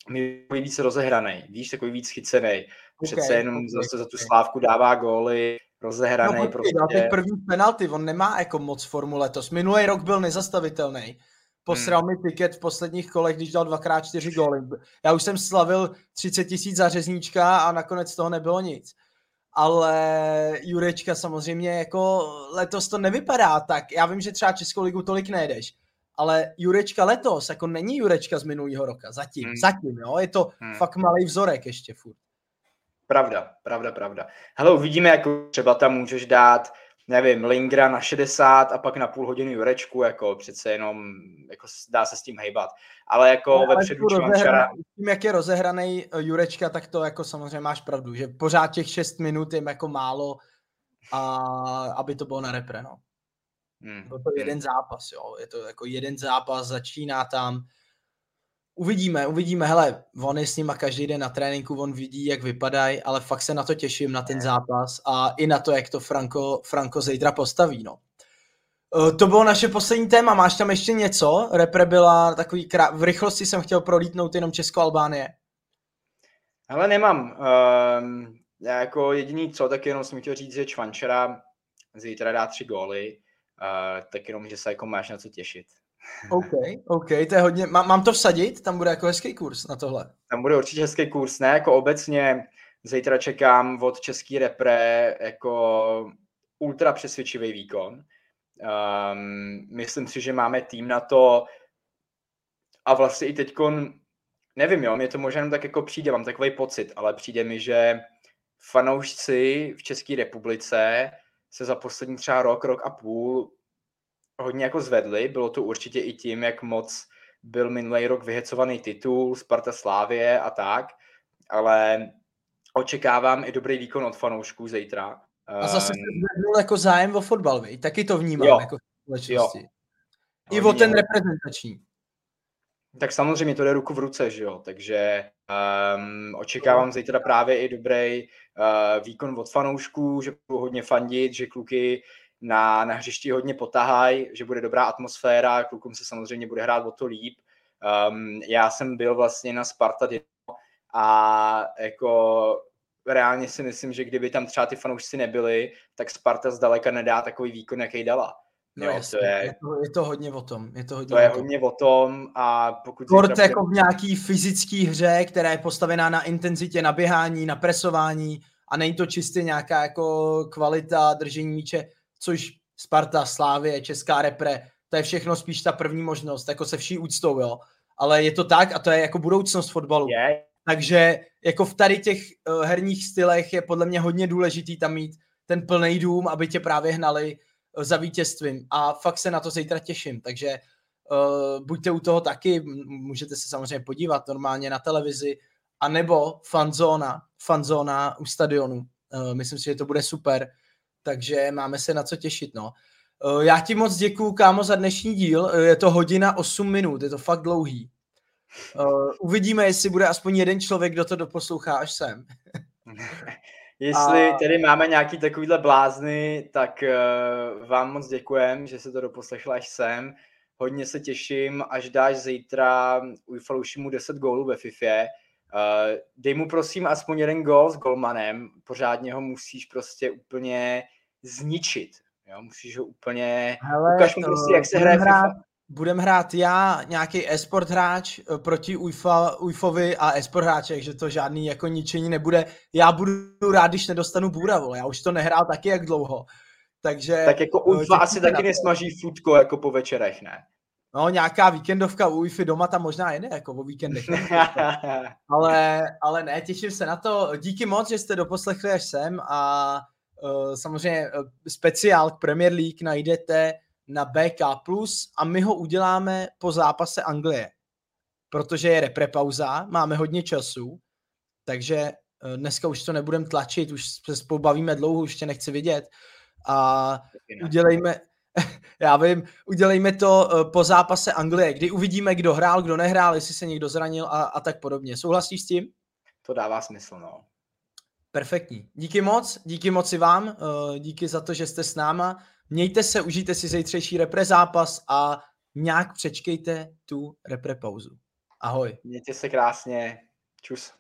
mi víc rozehraný, víš, takový víc chycený. Přece okay, jenom okay, zase za tu slávku dává góly, rozehraný. No, prostě. dal teď první penalty, on nemá jako moc formu letos. Minulý rok byl nezastavitelný. Posral hmm. mi tiket v posledních kolech, když dal dvakrát čtyři góly. Já už jsem slavil 30 tisíc za řezníčka a nakonec toho nebylo nic. Ale Jurečka samozřejmě jako letos to nevypadá tak. Já vím, že třeba Českou ligu tolik nejdeš, ale Jurečka letos jako není Jurečka z minulého roka. Zatím, hmm. zatím, jo. Je to hmm. fakt malý vzorek ještě furt. Pravda, pravda, pravda. Hele, uvidíme, jak třeba tam můžeš dát nevím, Lingra na 60 a pak na půl hodinu Jurečku, jako přece jenom jako dá se s tím hejbat. Ale jako no, vepředu Čvančara... Tím, jak je rozehraný eh, Jurečka, tak to jako samozřejmě máš pravdu, že pořád těch 6 minut je jako málo, a aby to bylo na repre, no. Hmm. Byl to jeden hmm. zápas, jo. Je to jako jeden zápas, začíná tam, Uvidíme, uvidíme, hele, on je s nima každý den na tréninku, on vidí, jak vypadají, ale fakt se na to těším, na ten zápas a i na to, jak to Franko, Franko zítra postaví, no. E, to bylo naše poslední téma, máš tam ještě něco? Repre byla takový, krá... v rychlosti jsem chtěl prolítnout jenom Česko-Albánie. Ale nemám. Um, já jako jediný co, tak jenom jsem chtěl říct, že Čvančera zítra dá tři góly, uh, tak jenom, že se jako máš na co těšit. OK, OK, to je hodně, mám, mám to vsadit? Tam bude jako hezký kurz na tohle. Tam bude určitě hezký kurz, ne jako obecně, zítra čekám od český repre jako ultra přesvědčivý výkon. Um, myslím si, že máme tým na to a vlastně i teď nevím, jo, mě to možná tak jako přijde, mám takový pocit, ale přijde mi, že fanoušci v České republice se za poslední třeba rok, rok a půl hodně jako zvedli. Bylo to určitě i tím, jak moc byl minulý rok vyhecovaný titul, Sparta Slávě a tak, ale očekávám i dobrý výkon od fanoušků zítra. A zase se zvednul jako zájem o fotbal, vej? taky to vnímám jo. jako společnosti. Jo. I o ten reprezentační. Tak samozřejmě to jde ruku v ruce, že jo, takže um, očekávám zítra právě i dobrý uh, výkon od fanoušků, že budou hodně fandit, že kluky na, na hřišti hodně potahaj, že bude dobrá atmosféra, klukům se samozřejmě bude hrát o to líp. Um, já jsem byl vlastně na Sparta a jako reálně si myslím, že kdyby tam třeba ty fanoušci nebyli, tak Sparta zdaleka nedá takový výkon, jaký dala. No, jo, jasně, to je, je, to, je to hodně o tom. Je to hodně, to je o tom. hodně o tom a pokud... Sport jako v nějaký fyzický hře, která je postavená na intenzitě, na běhání, na presování a není to čistě nějaká jako kvalita držení míče což Sparta, Slávě, Česká repre, to je všechno spíš ta první možnost, jako se vší úctou, jo. Ale je to tak a to je jako budoucnost fotbalu. Yeah. Takže jako v tady těch uh, herních stylech je podle mě hodně důležitý tam mít ten plný dům, aby tě právě hnali uh, za vítězstvím. A fakt se na to zítra těším. Takže uh, buďte u toho taky, můžete se samozřejmě podívat normálně na televizi, anebo fanzóna, fanzóna u stadionu. Uh, myslím si, že to bude super takže máme se na co těšit, no. Eh, já ti moc děkuju, kámo, za dnešní díl. Eh, je to hodina 8 minut, je to fakt dlouhý. Eh, uvidíme, jestli bude aspoň jeden člověk, kdo to doposlouchá až sem. (laughs) Jestli a... tedy máme nějaký takovýhle blázny, tak uh, vám moc děkujem, že se to doposlechla až sem. Hodně se těším, až dáš zítra mu 10 gólů ve FIFA. Uh, dej mu prosím aspoň jeden gól s golmanem, pořádně ho musíš prostě úplně zničit. Jo? Musíš ho úplně, Hele, ukaž mu prostě, jak se hraje hrát, FIFA. Budem hrát já, nějaký esport hráč eh, proti UIFA, UIFovi a esport hráček, že to žádný jako ničení nebude. Já budu rád, když nedostanu bůra, vole. já už to nehrál taky jak dlouho. Takže, tak jako eh, UIFA asi taky nesmaží futko jako po večerech, ne? No, nějaká víkendovka u Wi-Fi doma tam možná jede, jako o víkendech. (laughs) ale, ale ne, těším se na to. Díky moc, že jste doposlechli až sem a uh, samozřejmě uh, speciál k Premier League najdete na BK+, a my ho uděláme po zápase Anglie, protože je reprepauza, máme hodně času, takže uh, dneska už to nebudeme tlačit, už se spolu bavíme dlouho, už tě nechci vidět a udělejme, (laughs) já vím, udělejme to uh, po zápase Anglie, kdy uvidíme, kdo hrál, kdo nehrál, jestli se někdo zranil a, a tak podobně. Souhlasíš s tím? To dává smysl, no. Perfektní. Díky moc, díky moc i vám, uh, díky za to, že jste s náma. Mějte se, užijte si zítřejší repre zápas a nějak přečkejte tu repre pauzu. Ahoj. Mějte se krásně. Čus.